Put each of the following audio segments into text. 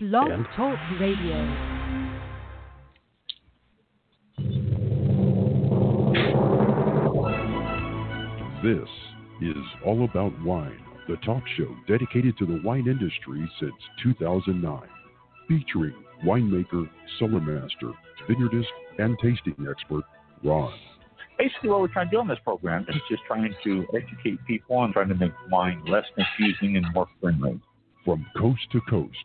Blog And- Talk Radio. This is All About Wine, the talk show dedicated to the wine industry since 2009, featuring winemaker, cellar master, vineyardist, and tasting expert Ron. basically what we're trying to do on this program is just trying to educate people and trying to make wine less confusing and more friendly. From coast to coast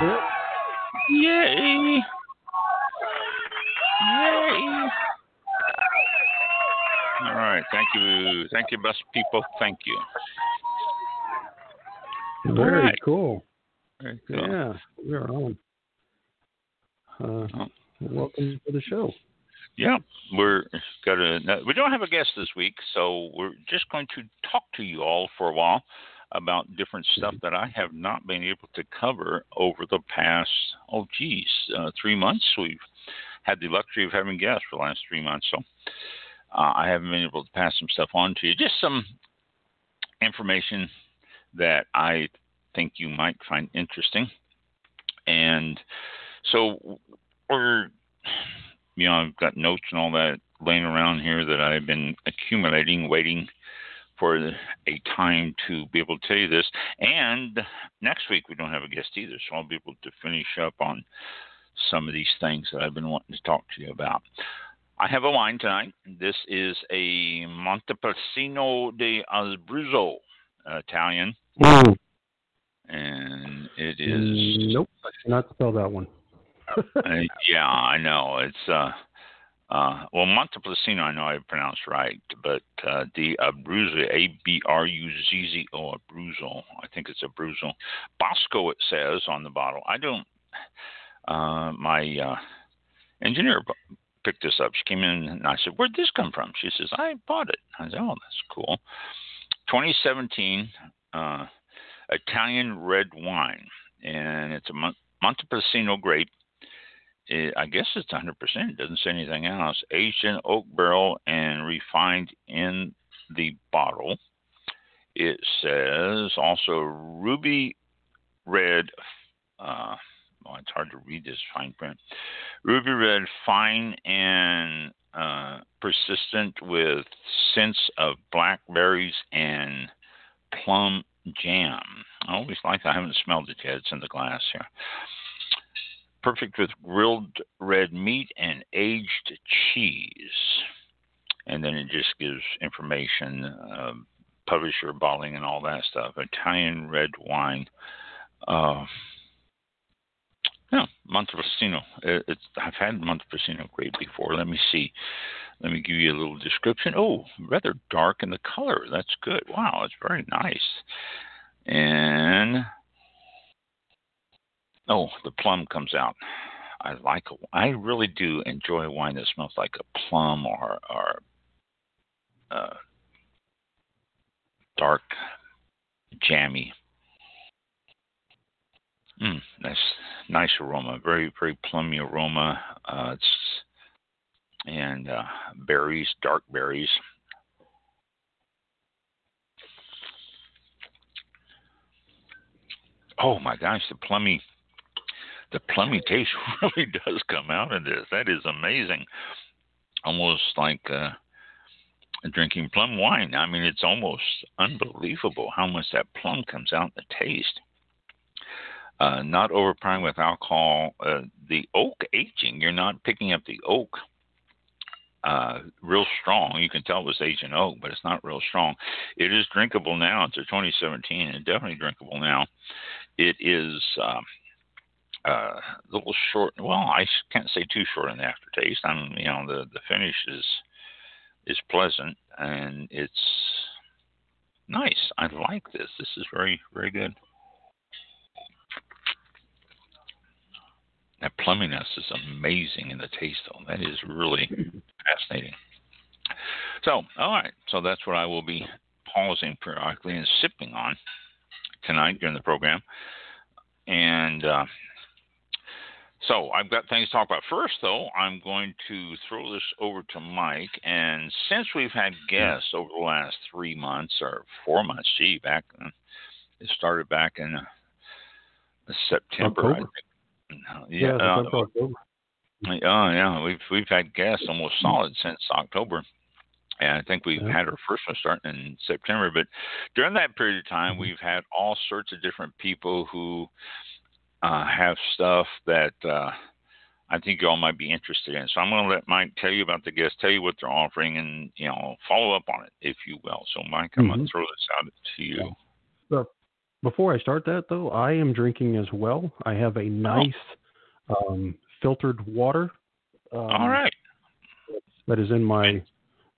Yay! Yay! All right, thank you, thank you, best people. Thank you. Very right. cool. Very cool. Yeah, we are on. Uh, Oh. Welcome to the show. Yeah, we're got a. We don't have a guest this week, so we're just going to talk to you all for a while about different stuff that I have not been able to cover over the past. Oh, geez, uh, three months. We've had the luxury of having guests for the last three months, so uh, I haven't been able to pass some stuff on to you. Just some information that I think you might find interesting, and so we're you know, I've got notes and all that laying around here that I've been accumulating, waiting for a time to be able to tell you this. And next week we don't have a guest either, so I'll be able to finish up on some of these things that I've been wanting to talk to you about. I have a wine tonight. This is a Montepulciano di Abruzzo Italian, and it is Nope, I cannot spell that one. uh, yeah, I know. It's uh uh well Montepulciano I know I pronounced right, but uh the Abruzzo A B R U Z Z O Abruzzo. I think it's Abruzzo. Bosco it says on the bottle. I don't uh my uh engineer picked this up. She came in and I said, Where'd this come from? She says, I bought it. I said, Oh, that's cool. Twenty seventeen uh Italian red wine. And it's a Mon- Montepulciano grape it, I guess it's 100%. It doesn't say anything else. Aged in oak barrel and refined in the bottle. It says also ruby red. Uh, well, it's hard to read this fine print. Ruby red, fine and uh, persistent with scents of blackberries and plum jam. I always like. I haven't smelled it yet. It's in the glass here perfect with grilled red meat and aged cheese. And then it just gives information, uh, publisher, bottling, and all that stuff. Italian red wine. Uh, yeah, Montepulciano. It, I've had Montepulciano grape before. Let me see. Let me give you a little description. Oh, rather dark in the color. That's good. Wow, it's very nice. And Oh, the plum comes out. I like. I really do enjoy wine that smells like a plum or or uh, dark, jammy. Mm, nice, nice aroma. Very, very plummy aroma. Uh, it's and uh, berries, dark berries. Oh my gosh, the plummy the plummy taste really does come out of this. That is amazing. Almost like uh, drinking plum wine. I mean, it's almost unbelievable how much that plum comes out in the taste. Uh, not overpowering with alcohol. Uh, the oak aging, you're not picking up the oak uh, real strong. You can tell it was aged in oak, but it's not real strong. It is drinkable now. It's a 2017, and definitely drinkable now. It is. Um, uh, a little short. Well, I can't say too short in the aftertaste. I'm, you know, the the finish is is pleasant and it's nice. I like this. This is very very good. That plumminess is amazing in the taste, though. That is really fascinating. So, all right. So that's what I will be pausing periodically and sipping on tonight during the program. And uh, so I've got things to talk about. First, though, I'm going to throw this over to Mike. And since we've had guests over the last three months or four months, gee, back it started back in uh, September. October. Yeah, yeah, uh, October. Oh yeah, we've we've had guests almost solid since October, and I think we've had our first one starting in September. But during that period of time, Mhm. we've had all sorts of different people who uh, have stuff that uh, I think you all might be interested in. So I'm going to let Mike tell you about the guests, tell you what they're offering, and you know follow up on it if you will. So Mike, I'm going Mhm. to throw this out to you. Before I start that, though, I am drinking as well. I have a nice um, filtered water. Um, all right. That is in my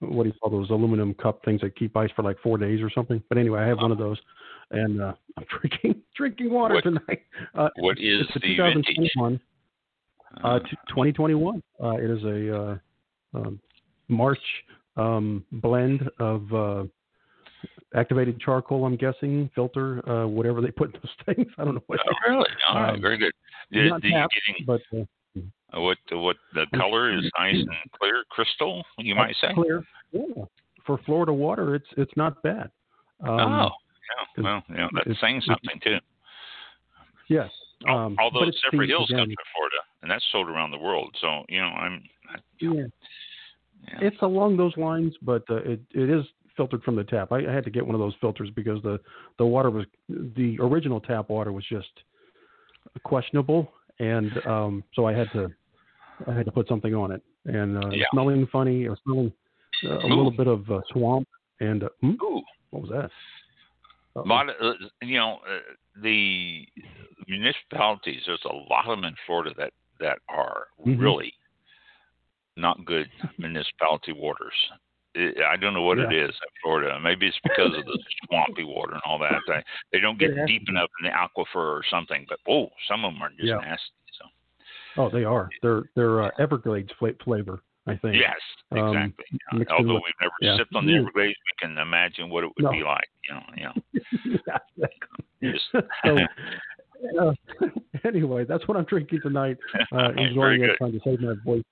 what do you call those aluminum cup things that keep ice for like four days or something. But anyway, I have one of those, and uh, I'm drinking drinking water What- tonight. Uh, What is it's the 2021. Uh, 2021. Uh, it is a uh, um, March um, blend of uh, activated charcoal. I'm guessing filter, uh, whatever they put in those things. I don't know what. Oh, really? All right, Um, very good. Did, not tapped, getting but Uh, What what the color is nice and clear, crystal, you might say. clear. Yeah. For Florida water, it's it's not bad. Um, oh, yeah. Well, yeah, that's saying something too. Yes. Um, Although but it's Zephyr the- Hills again, comes Florida, and that's sold around the world. So you know, I'm. I, Yeah. yeah. It's along those lines, but uh, it it is filtered from the tap. I, I had to get one of those filters because the the water was the original tap water was just questionable, and um, so I had to I had to put something on it, and uh, Yeah. smelling funny, or smelling uh, a Ooh. little bit of uh, swamp, and uh, hmm? Ooh, what was that? A Uh-oh. lot of, uh, you know, uh, the municipalities. There's a lot of them in Florida that that are Mhm. really not good municipality waters. I don't know what it is in Florida. Maybe it's because of the swampy water and all that. They, they don't get deep enough in the aquifer or something. But oh, some of them are just Yeah. nasty. So Oh, they are. They're they're uh, Everglades fla- flavor, I think. yes, Um, exactly. Yeah. Although we've never yeah. sipped on the Mm. Everglades, we can imagine what it would No. be like. You know, you know. yeah, so, uh, anyway, that's what I'm drinking tonight. Uh, enjoying it, trying to save my voice.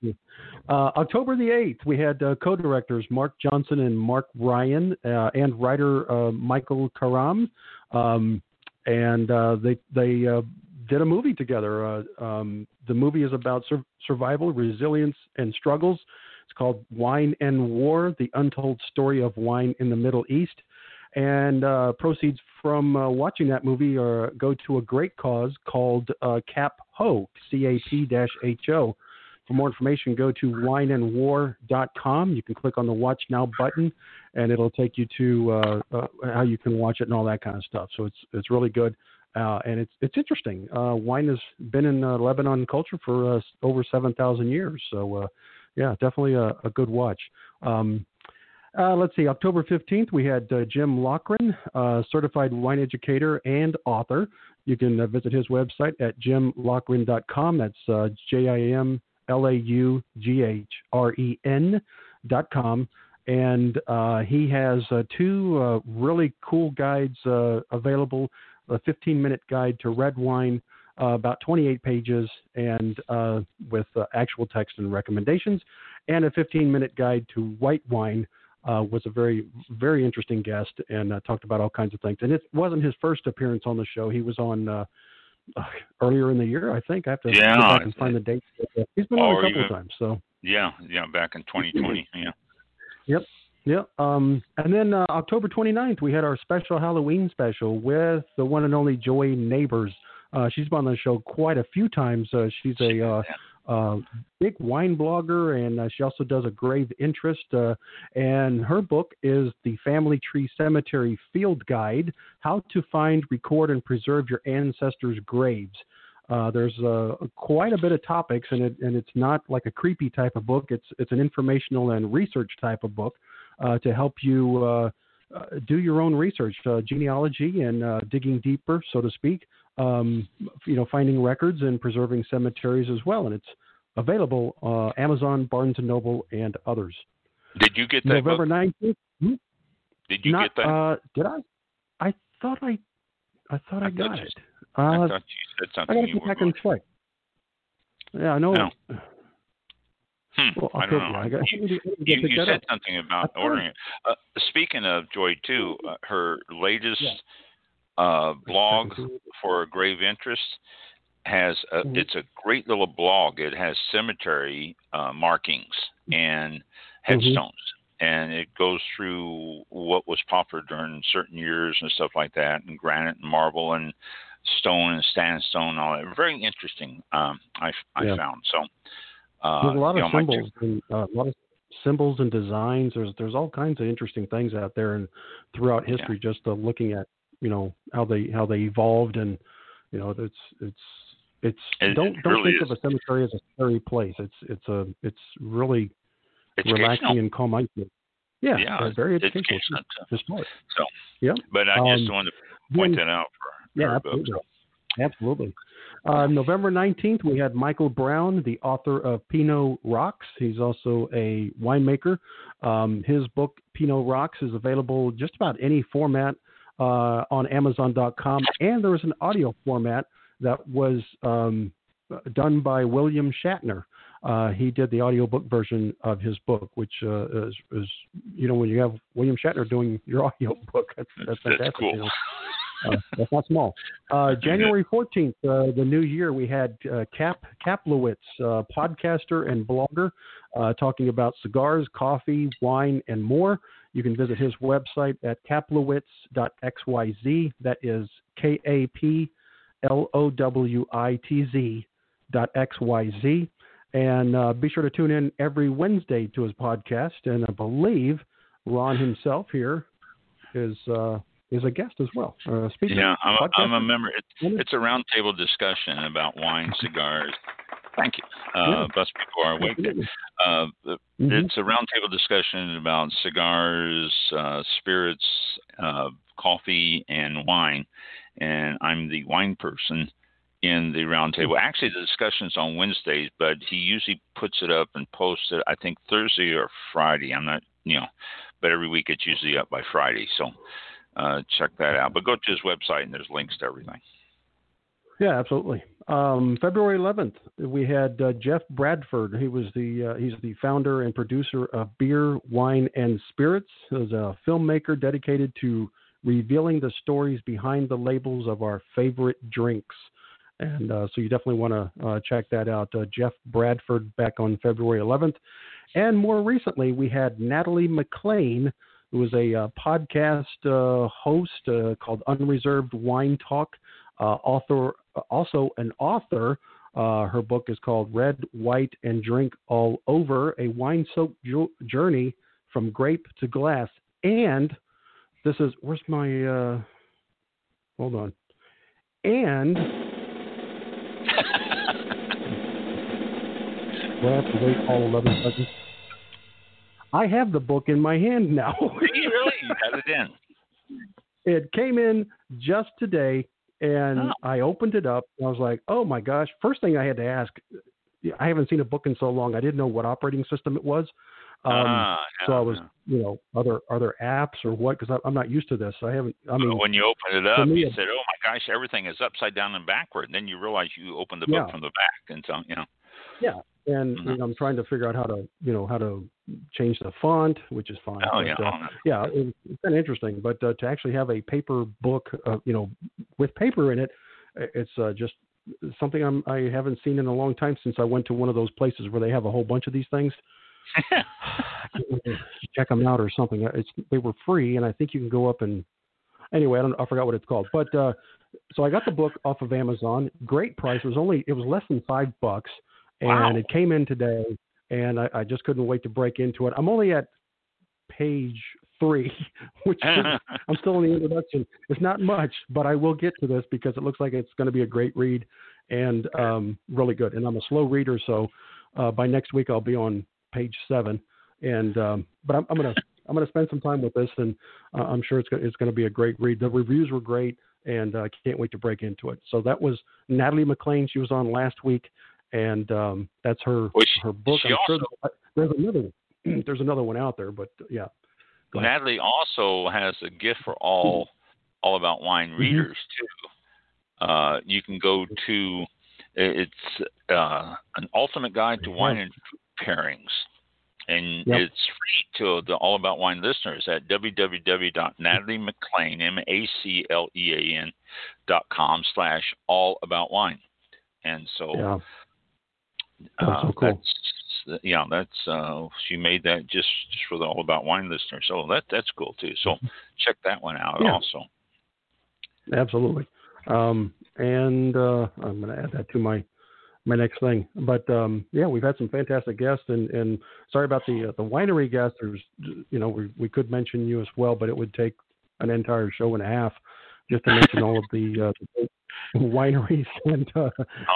Uh, October the 8th, we had uh, co-directors Mark Johnson and Mark Ryan, uh, and writer uh, Michael Karam, um, and uh, they they uh, did a movie together. Uh, um, the movie is about sur- survival, resilience, and struggles. It's called Wine and War: The Untold Story of Wine in the Middle East and uh, proceeds from uh, watching that movie go to a great cause called uh, Cap Ho, C-A-P-H-O. For more information, go to wineandwar.com. You can click on the Watch Now button, and it'll take you to uh, uh, how you can watch it and all that kind of stuff. So it's it's really good, uh, and it's it's interesting. Wine has been in Lebanon culture for over seven thousand years. So yeah, definitely a, a good watch. Um, uh, let's see, October 15th, we had uh, Jim Laughren, uh, certified wine educator and author. You can uh, visit his website at jimlaughren.com. That's uh, J I M L A U G H R E N dot. And uh, he has two really cool guides available a 15 minute guide to red wine, uh, about 28 pages, and uh, with uh, actual text and recommendations, and a 15 minute guide to white wine uh, was a very, very interesting guest and uh, talked about all kinds of things. And it wasn't his first appearance on the show. He was on uh, uh, earlier in the year, I think. I have to Yeah, go back and find the date. He's been on a couple even- times. So yeah, yeah, back in 2020. Yeah. yeah. Um, and then uh, October 29th, we had our special Halloween special with the one and only Joy Neighbors. Uh, she's been on the show quite a few times. Uh, she's a uh, big wine blogger, and uh, she also does a grave interest. Uh, and her book is the Family Tree Cemetery Field Guide: How to Find, Record, and Preserve Your Ancestors' Graves. Uh, there's uh, quite a bit of topics, and it and it's not like a creepy type of book. It's it's an informational and research type of book uh, to help you do your own research, genealogy, and digging deeper, so to speak, um, you know, finding records and preserving cemeteries as well. And it's available uh, Amazon, Barnes and Noble, and others. Did you get that November 19th? Hmm? Did you Not, get that? Uh, did I? I thought I, I thought I, I got it. I Uh, thought you said I something. got to you go back and check. Yeah, I know. No. Hmm, Well, I don't know. I got- you, I you, you said up. something about ordering it. Uh, speaking of Joy, too, uh, her latest Yeah. Uh, blog for grave interest has a, Mhm. it's a great little blog. It has cemetery uh, markings Mm-hmm. and headstones, and it goes through what was popular during certain years and stuff like that, and granite and marble and stone and sandstone, and all that. Very interesting. Um, I I Yeah. found so. Uh, There's a lot of know, symbols and uh, a lot of symbols and designs. There's there's all kinds of interesting things out there and throughout Yeah. history. Just uh, looking at you know how they how they evolved and you know it's it's it's It- don't it don't really think is. of a cemetery as a scary place. It's it's a it's really relaxing and calm. Yeah, Yeah, it's very educational. educational. So, Yeah. but I just Um, wanted to point then- that out for Yeah, absolutely. Absolutely. Uh, November 19th, we had Michael Brown, the author of Pinot Rocks. He's also a winemaker. Um, his book, Pinot Rocks, is available just about any format uh, on Amazon.com. And there was an audio format that was um, done by William Shatner. Uh, he did the audiobook version of his book, which uh, is, is, you know, when you have William Shatner doing your audio book, that's, that's That's fantastic. cool. You know? uh, that's not small. Uh, January 14th, uh, the new year, we had uh, Cap Kaplowitz, uh, podcaster and blogger, uh, talking about cigars, coffee, wine, and more. You can visit his website at kaplowitz.xyz. That is K A P L O W I T Z dot XYZ. And uh, be sure to tune in every Wednesday to his podcast. And I believe Ron himself here is uh, is a guest as well. Uh, speaker, Yeah, I'm a, I'm a member. It's, it's a roundtable discussion about wine, cigars. Thank you. Uh, Yeah. Bus before I wake. Uh, Mhm. It's a roundtable discussion about cigars, uh, spirits, uh, coffee, and wine. And I'm the wine person in the roundtable. Actually, the discussion's on Wednesdays, but he usually puts it up and posts it. I think Thursday or Friday. I'm not, you know, but every week it's usually up by Friday. So uh, check that out. But go to his website and there's links to everything. Yeah, absolutely. Um, February 11th, we had uh, Jeff Bradford. He was the uh, he's the founder and producer of Beer, Wine, and Spirits. He's a filmmaker dedicated to revealing the stories behind the labels of our favorite drinks. And uh, so you definitely want to uh, check that out. Uh, Jeff Bradford back on February 11th. And more recently, we had Natalie MacLean, who was a uh, podcast uh, host uh, called Unreserved Wine Talk, author, also an author. Uh, her book is called Red, White, and Drunk All Over A Wine Soaked jo- Journey from Grape to Glass. And this is, where's my, uh, hold on. And have to wait all 11 seconds? I have the book in my hand now. really? You got it in. it came in just today, and Oh. I opened it up. And I was like, "Oh my gosh!" First thing I had to ask, I haven't seen a book in so long. I didn't know what operating system it was. Um, Ah, so I was, yeah. you know, other other apps or what? Because I'm not used to this. I haven't. I mean, when you open it up, me, you said, "Oh my gosh, everything is upside down and backward." And then you realize you opened the book Yeah. from the back, and so you know. yeah. And Mhm. you know, I'm trying to figure out how to, you know, how to change the font, which is fine. Oh but, yeah, uh, yeah, it, it's been interesting. But uh, to actually have a paper book, uh, you know, with paper in it, it's uh, just something I'm, I haven't seen in a long time since I went to one of those places where they have a whole bunch of these things. I can't remember, Check them out or something. It's they were free, and I think you can go up and anyway, I don't, I forgot what it's called. But uh, so I got the book off of Amazon. Great price. It was only it was less than five bucks, and Wow. it came in today, and I, I just couldn't wait to break into it. I'm only at page three, which is, I'm still in the introduction. It's not much, but I will get to this because it looks like it's going to be a great read and um, really good. And I'm a slow reader, so uh, by next week I'll be on page seven. And um, but I'm, I'm gonna I'm gonna spend some time with this, and uh, I'm sure it's gonna, it's going to be a great read. The reviews were great. and I uh, can't wait to break into it. So that was Natalie MacLean. She was on last week, and um, that's her well, she, her book. I'm also, sure there's another one. there's another one out there, but yeah. Natalie also has a gift for all all about wine mm-hmm. readers too. Uh, you can go to it's uh, an ultimate guide to wine and food pairings and yep. it's free to the All About Wine listeners at www.nataliemaclean, M-A-C-L-E-A-N dot com slash All About Wine. And so, yeah. Uh, so cool. that's, yeah, that's, uh, she made that just, just for the All About Wine listeners. So that, that's cool too. So mm-hmm. check that one out yeah. also. Absolutely. Um, and uh, I'm going to add that to my my next thing. But um, yeah, we've had some fantastic guests, and, and sorry about the uh, the winery guests. There's, you know, we we could mention you as well, but it would take an entire show and a half just to mention all of the, uh, wineries and uh,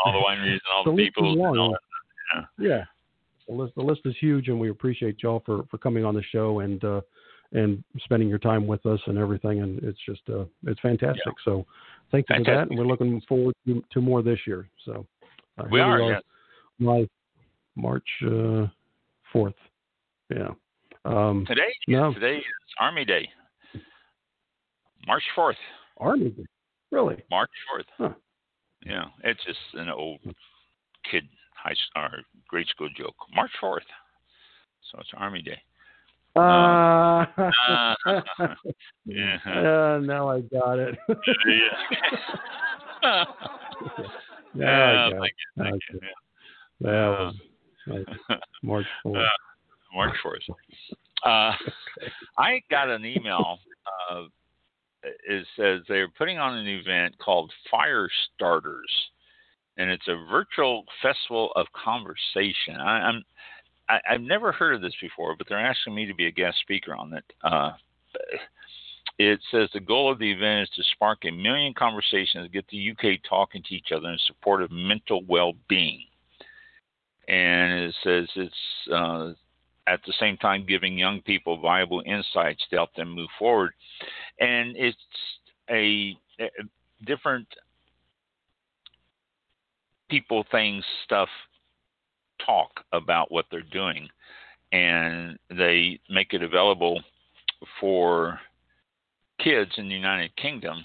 all the wineries and all the, the people. Yeah. yeah. The list, the list is huge, and we appreciate y'all for, for coming on the show and uh, and spending your time with us and everything. And it's just uh, it's fantastic. Yeah. So thank you fantastic. for that, and we're looking forward to, to more this year. So uh, we are, yes. Live March uh, 4th. Yeah. Um, today, no. today is Army Day. March 4th. Army Day? Really? March 4th. Huh. Yeah, it's just an old kid high or grade school joke. March 4th. So it's Army Day. Uh, uh, yeah. Uh, now I got it. yeah. Yeah, thank you. Thank you. Yeah. Was like March 4th. Uh, March 4th. Uh, I got an email. Uh, it says they're putting on an event called Fire Starters, and it's a virtual festival of conversation. I, I'm I, i have never heard of this before, but they're asking me to be a guest speaker on it. Uh, it says the goal of the event is to spark a million conversations, get the UK talking to each other in support of mental well-being. And it says it's uh, at the same time giving young people viable insights to help them move forward. And it's a, a different people, things, stuff talk about what they're doing, and they make it available for kids in the United Kingdom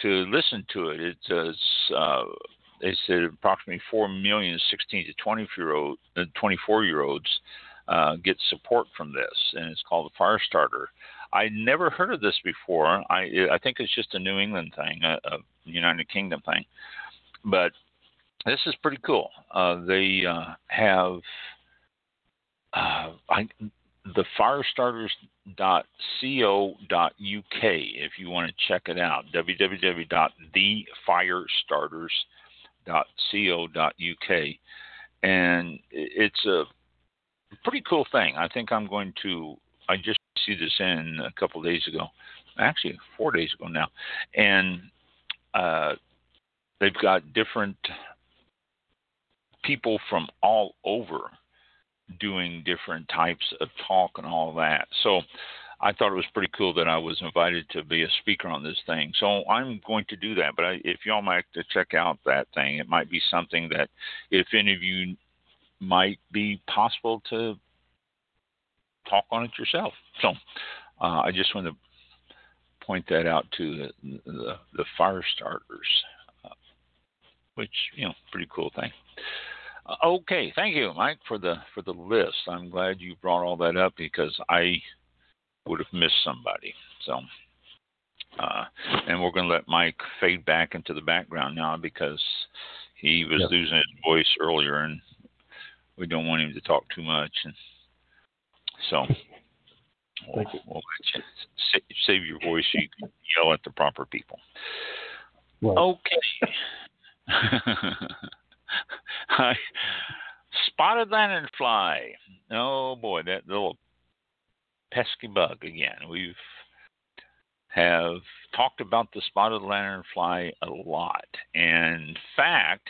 to listen to it. It says uh, they said approximately four million 16 to 20 year uh, 24 year olds uh, get support from this, and it's called the Firestarter. I never heard of this before. I I think it's just a New England thing, a, a United Kingdom thing, but this is pretty cool. Uh, they uh, have uh, I, the firestarters.co.uk if you want to check it out. www.thefirestarters.co.uk. And it's a pretty cool thing. I think I'm going to, I just see this in a couple days ago, actually four days ago now. And uh, they've got different people from all over doing different types of talk and all that. So I thought it was pretty cool that I was invited to be a speaker on this thing. So I'm going to do that. But I, if y'all might to check out that thing, it might be something that if any of you might be possible to talk on it yourself. So uh, I just want to point that out to the the, the fire starters, uh, which you know, pretty cool thing. Okay, thank you, Mike, for the for the list. I'm glad you brought all that up because I would have missed somebody. So, uh, and we're going to let Mike fade back into the background now because he was yep. losing his voice earlier, and we don't want him to talk too much. And so, we'll, we'll let you save your voice so you can yell at the proper people. Right. Okay. spotted lanternfly. Oh boy, that little pesky bug again. We've have talked about the spotted lanternfly a lot. In fact,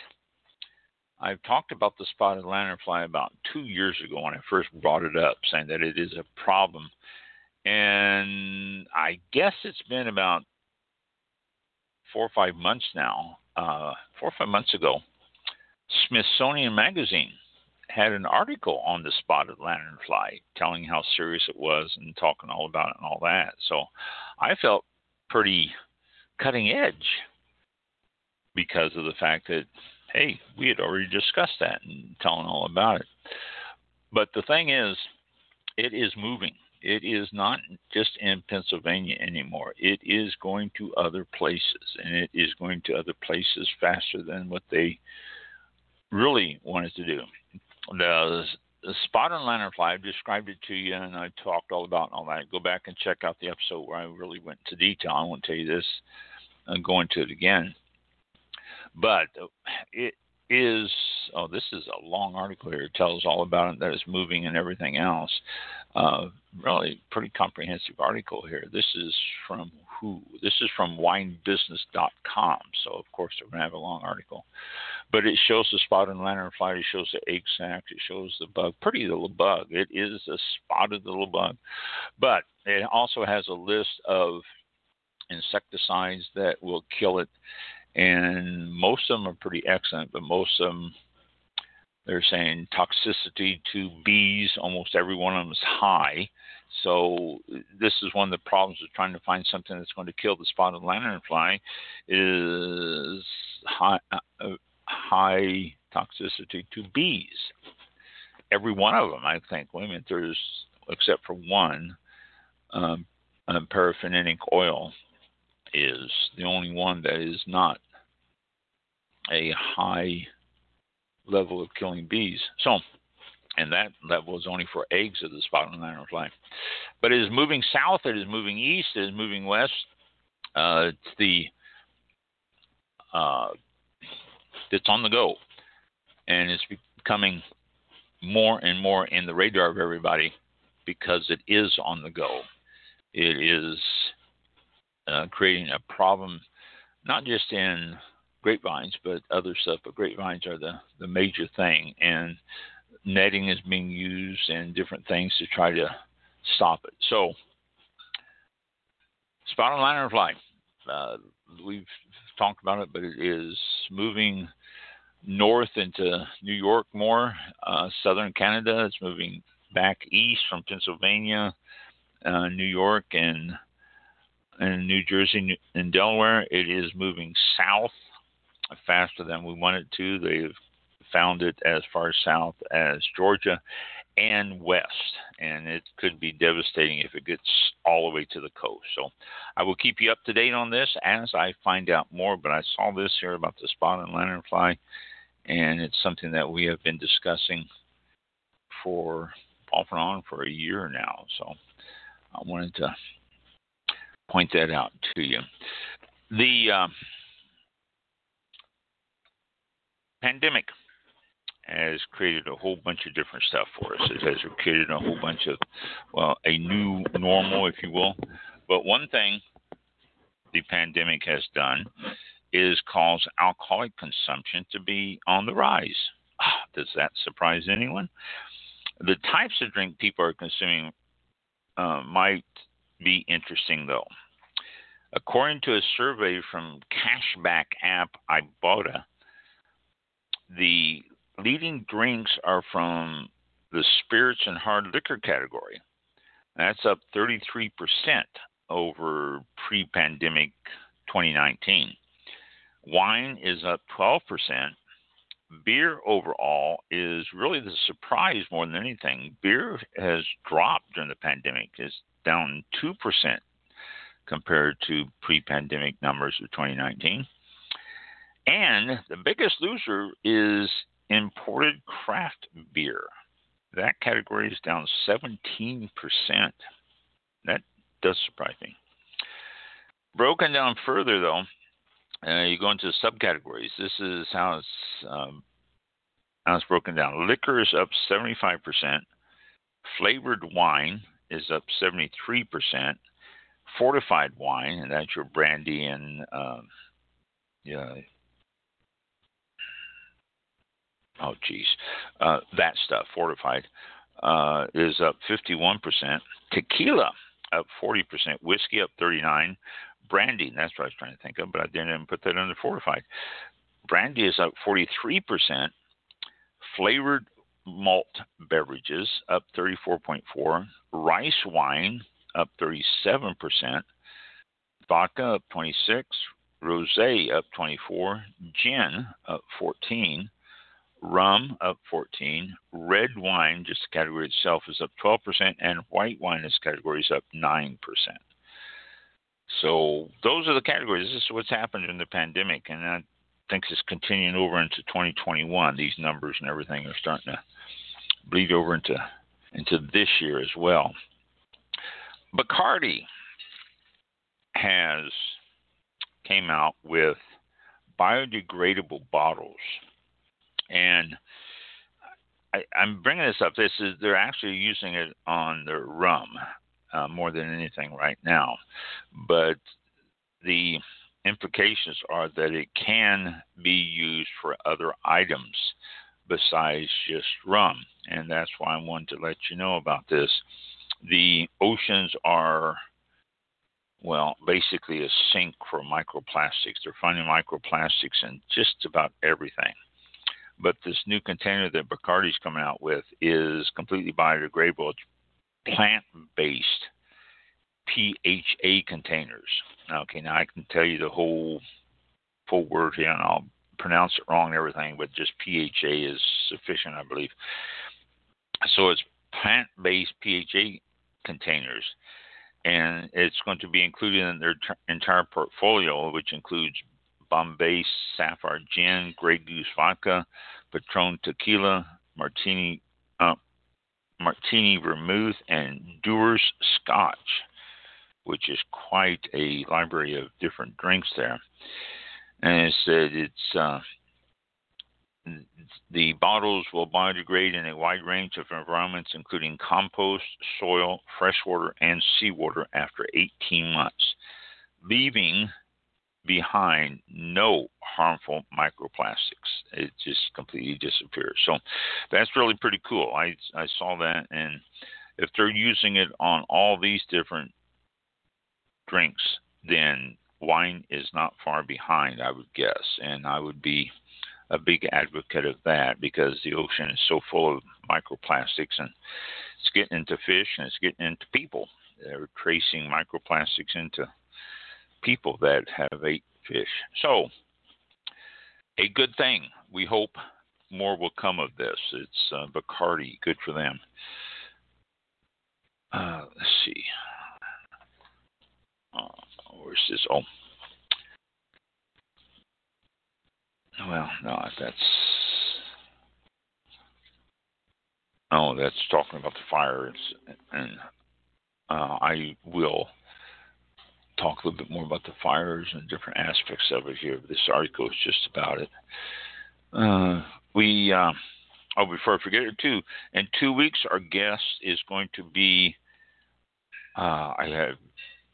I've talked about the spotted lanternfly about two years ago when I first brought it up, saying that it is a problem. And I guess it's been about four or five months now, uh, four or five months ago, Smithsonian Magazine had an article on the spotted lanternfly telling how serious it was and talking all about it and all that. So I felt pretty cutting edge because of the fact that, hey, we had already discussed that and telling all about it. But the thing is, it is moving. It is not just in Pennsylvania anymore. It is going to other places, and it is going to other places faster than what they really wanted to do. The, the spot on lanternfly, I've described it to you, and I talked all about all that. Go back and check out the episode where I really went into detail. I won't tell you this. Uh, I'm going to it again. But it is oh this is a long article here. It tells all about it that is moving and everything else. Uh, really pretty comprehensive article here. This is from who? This is from winebusiness.com so of course they're going to have a long article. But it shows the spotted lanternfly it shows the egg sac it shows the bug. Pretty little bug. It is a spotted little bug. But it also has a list of insecticides that will kill it and most of them are pretty excellent, but most of them they're saying toxicity to bees. Almost every one of them is high. So this is one of the problems of trying to find something that's going to kill the spotted lanternfly is high, uh, high toxicity to bees. Every one of them, I think. Wait a minute, there's except for one, um, um, paraffinic oil is the only one that is not a high level of killing bees. So, and that level is only for eggs of the spotted lanternfly. But it is moving south, it is moving east, it is moving west. Uh, it's the uh, it's on the go, and it's becoming more and more in the radar of everybody because it is on the go. It is uh, creating a problem, not just in grapevines, but other stuff. But grapevines are the, the major thing, and netting is being used and different things to try to stop it. So, spotted lanternfly, uh, we've talked about it, but it is moving north into New York more, uh, southern Canada. It's moving back east from Pennsylvania, uh, New York, and and New Jersey and Delaware. It is moving south faster than we wanted to. They've found it as far south as Georgia and west, and it could be devastating if it gets all the way to the coast. So I will keep you up to date on this as I find out more. But I saw this here about the spotted lanternfly, and it's something that we have been discussing for off and on for a year now. So I wanted to point that out to you. The uh, pandemic has created a whole bunch of different stuff for us. It has created a whole bunch of, well, a new normal, if you will. But one thing the pandemic has done is cause alcoholic consumption to be on the rise. Ah, does that surprise anyone? The types of drink people are consuming uh, might be interesting, though. According to a survey from cashback app Ibotta, the leading drinks are from the spirits and hard liquor category. That's up 33% over pre pandemic 2019. Wine is up 12%. Beer overall is really the surprise more than anything. Beer has dropped during the pandemic, it's down 2% compared to pre pandemic numbers of 2019. And the biggest loser is imported craft beer. That category is down 17%. That does surprise me. Broken down further, though, uh, you go into subcategories. This is how it's, um, how it's broken down. Liquor is up 75%. Flavored wine is up 73%. Fortified wine, and that's your brandy and um, yeah, oh geez, uh, that stuff fortified uh, is up 51%. Tequila up 40%. Whiskey up 39. brandy. That's what I was trying to think of, but I didn't even put that under fortified. Brandy is up 43%. Flavored malt beverages up 34.4. Rice wine up 37%. Vodka up 26. Rosé up 24. Gin up 14 rum up 14, red wine, just the category itself, is up 12%, and white wine, this category, is up 9%. So those are the categories. This is what's happened in the pandemic, and I think it's continuing over into 2021. These numbers and everything are starting to bleed over into into this year as well. Bacardi has came out with biodegradable bottles and I, am bringing this up. This is they're actually using it on their rum uh, more than anything right now, but the implications are that it can be used for other items besides just rum, and that's why I wanted to let you know about this. The oceans are well, basically a sink for microplastics. They're finding microplastics in just about everything. But this new container that Bacardi's coming out with is completely biodegradable. It's plant based PHA containers. Okay, now I can tell you the whole full word here, and I'll pronounce it wrong and everything, but just PHA is sufficient, I believe. So it's plant based PHA containers, and it's going to be included in their t- entire portfolio, which includes Bombay Sapphire Gin, Grey Goose Vodka, Patron Tequila, Martini uh, Martini Vermouth, and Dewar's Scotch, which is quite a library of different drinks there. And it said it's uh, the bottles will biodegrade in a wide range of environments, including compost, soil, freshwater, and seawater after 18 months, leaving behind no harmful microplastics. It just completely disappears. So that's really pretty cool. I I saw that, and if they're using it on all these different drinks, then wine is not far behind, I would guess, and I would be a big advocate of that because the ocean is so full of microplastics and it's getting into fish and it's getting into people. They're tracing microplastics into people that have ate fish. So, a good thing. We hope more will come of this. It's uh, Bacardi, good for them. Uh, let's see. Uh, where's this? Oh. Well, no, that's. Oh, that's talking about the fires, and uh, I will talk a little bit more about the fires and different aspects of it here. This article is just about it. Uh, we, uh, oh, before I forget it too, in two weeks, our guest is going to be, uh, I have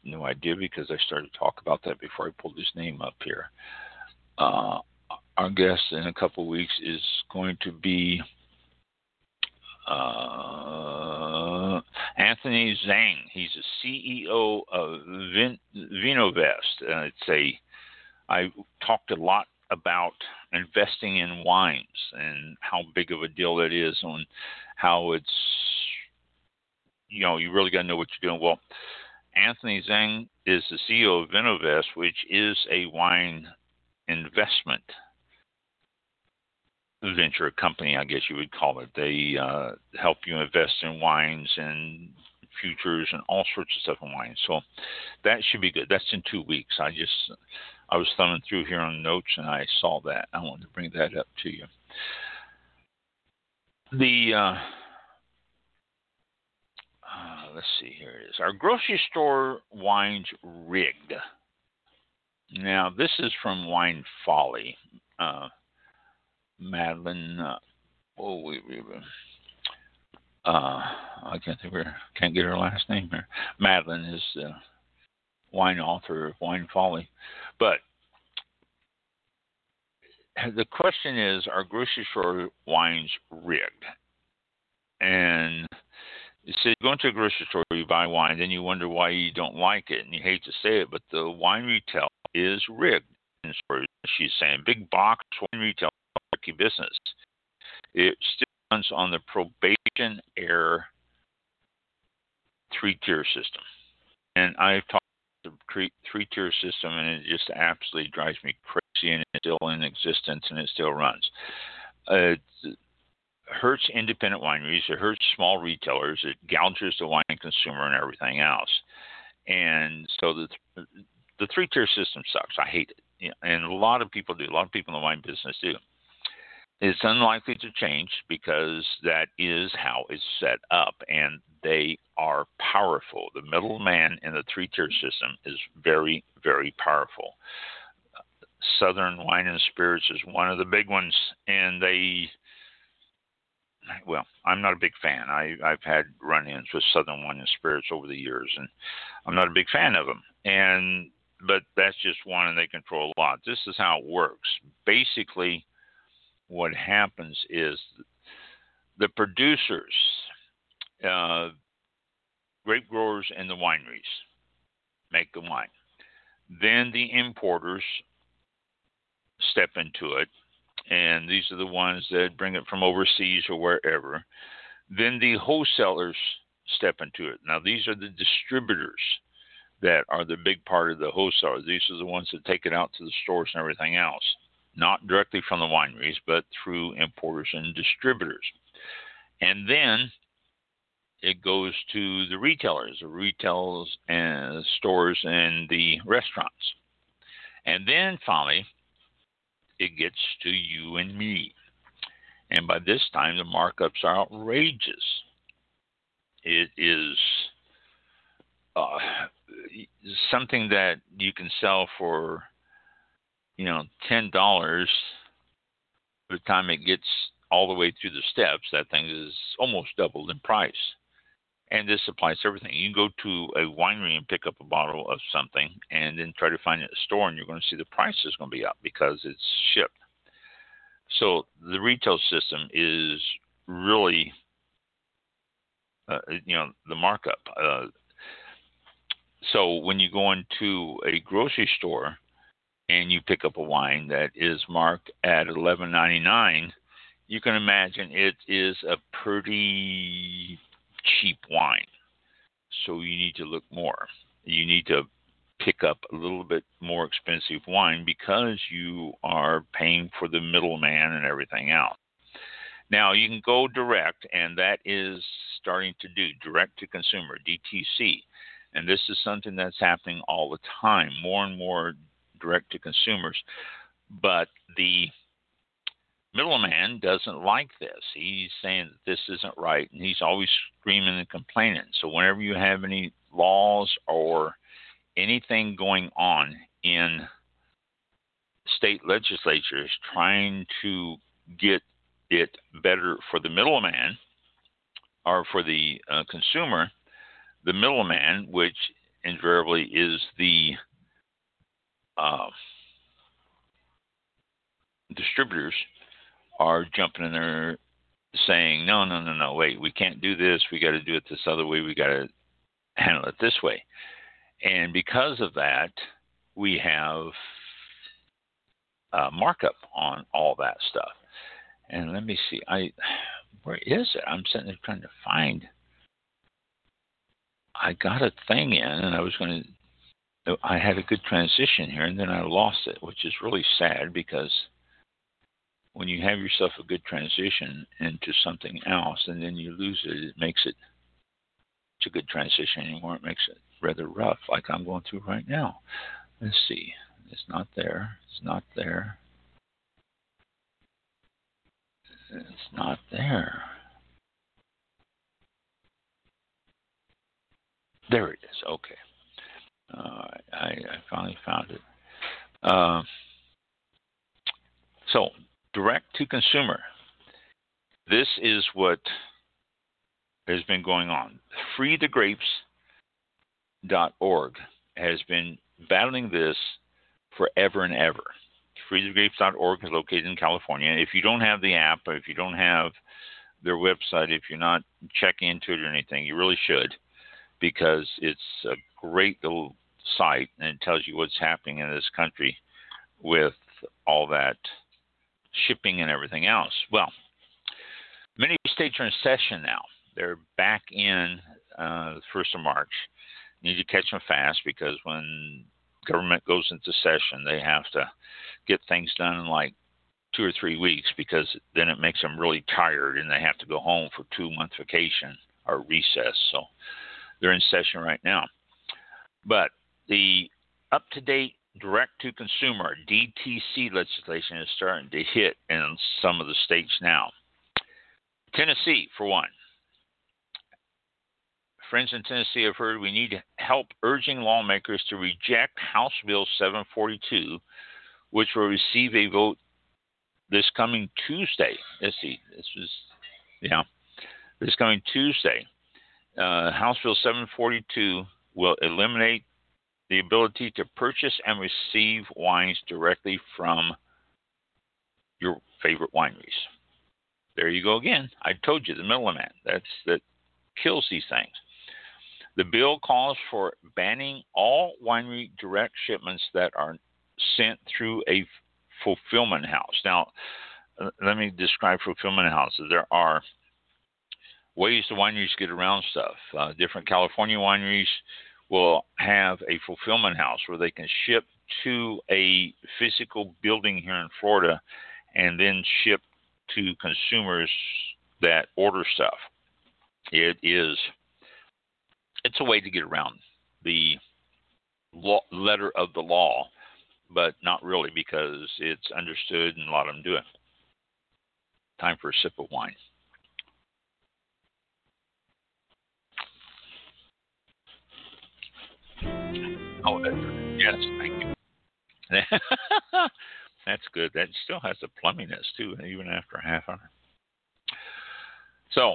no idea because I started to talk about that before I pulled his name up here. Uh, our guest in a couple of weeks is going to be uh, Anthony Zhang. He's a CEO of Vin- Vinovest. Uh, it's a I talked a lot about investing in wines and how big of a deal that is and how it's you know you really got to know what you're doing. Well, Anthony Zhang is the CEO of Vinovest, which is a wine investment venture company, I guess you would call it. They uh, help you invest in wines and futures and all sorts of stuff in wine. So that should be good. That's in two weeks. I just I was thumbing through here on notes and I saw that. I wanted to bring that up to you. The uh, uh, let's see here it is. Our grocery store wines rigged. Now this is from Wine Folly. Uh, Madeline. Uh, oh, wait, wait, wait. Uh, I can't think her, can't get her last name here. Madeline is the wine author of Wine Folly. But the question is are grocery store wines rigged? And So you go into a grocery store, you buy wine, then you wonder why you don't like it, and you hate to say it, but the wine retail is rigged. She's saying big box wine retail business. It still runs on the Prohibition era three tier system, and I've talked the three tier system, and it just absolutely drives me crazy, and it's still in existence, and it still runs. Uh, hurts independent wineries, it hurts small retailers, it gouges the wine consumer and everything else. And so the the three tier system sucks. I hate it, and a lot of people do. A lot of people in the wine business do. It's unlikely to change because that is how it's set up, and they are powerful. The middleman in the three tier system is very, very powerful. Southern Wine and Spirits is one of the big ones, and they well, I'm not a big fan. I, I've had run-ins with Southern Wine and Spirits over the years, and I'm not a big fan of them. And but that's just one, and they control a lot. This is how it works. Basically, what happens is the producers, uh, grape growers, and the wineries make the wine. Then the importers step into it and these are the ones that bring it from overseas or wherever. Then the wholesalers step into it. Now, these are the distributors that are the big part of the wholesalers. These are the ones that take it out to the stores and everything else, not directly from the wineries, but through importers and distributors. And then it goes to the retailers, the retailers and stores and the restaurants. And then finally, it gets to you and me. And by this time, the markups are outrageous. It is uh, something that you can sell for, you know, ten dollars. By the time it gets all the way through the steps, that thing is almost doubled in price. And this applies to everything. You can go to a winery and pick up a bottle of something and then try to find it at a store, and you're going to see the price is going to be up because it's shipped. So the retail system is really, uh, you know, the markup. Uh, so when you go into a grocery store and you pick up a wine that is marked at eleven ninety nine, you can imagine it is a pretty cheap wine. So you need to look more. You need to pick up a little bit more expensive wine because you are paying for the middleman and everything else. Now you can go direct, and that is starting to do direct to consumer (DTC), and this is something that's happening all the time. More and more direct to consumers, but the middleman doesn't like this. He's saying that this isn't right, and he's always screaming and complaining. So whenever you have any laws or anything going on in state legislatures trying to get it better for the middleman or for the uh, consumer, the middleman, which invariably is the uh, distributors, are jumping in there saying, no, no, no, no, wait, we can't do this. We got to do it this other way. We got to handle it this way. And because of that, we have a markup on all that stuff. And let me see, I where is it? I'm sitting there trying to find. I got a thing in, and I was going to. I had a good transition here, and then I lost it, which is really sad because when you have yourself a good transition into something else and then you lose it, it makes it it's a good transition anymore. It makes it rather rough, like I'm going through right now. Let's see. It's not there. It's not there. It's not there. There it is. Okay. Uh, I, I finally found it. Uh, so direct to consumer. This is what has been going on. FreeTheGrapes.org has been battling this forever and ever. FreeTheGrapes.org is located in California. If you don't have the app, if you don't have their website if you're not checking into it or anything. You really should because it's a great little site and it tells you what's happening in this country with all that shipping and everything else. Well, many states are in session now. They're back in uh, the first of March. You need to catch them fast because when government goes into session, they have to get things done in like two or three weeks because then it makes them really tired and they have to go home for two month vacation or recess. So they're in session right now. But the up to date direct to consumer DTC legislation is starting to hit in some of the states now. Tennessee, for one. Friends in Tennessee have heard we need help urging lawmakers to reject House Bill 742, which will receive a vote this coming Tuesday. Let's see, this was, yeah, this coming Tuesday. Uh, House Bill 742 will eliminate the ability to purchase and receive wines directly from your favorite wineries. There you go again. I told you the middleman. That's that kills these things. The bill calls for banning all winery direct shipments that are sent through a fulfillment house. Now, let me describe fulfillment houses. There are ways the wineries get around stuff. Uh, different California wineries will have a fulfillment house where they can ship to a physical building here in Florida and then ship to consumers that order stuff. It is it's a way to get around the law, letter of the law, but not really because it's understood and a lot of them do it. Time for a sip of wine. Oh, that's, yes, thank you. that's good. That still has the plumminess too, even after a half hour. So,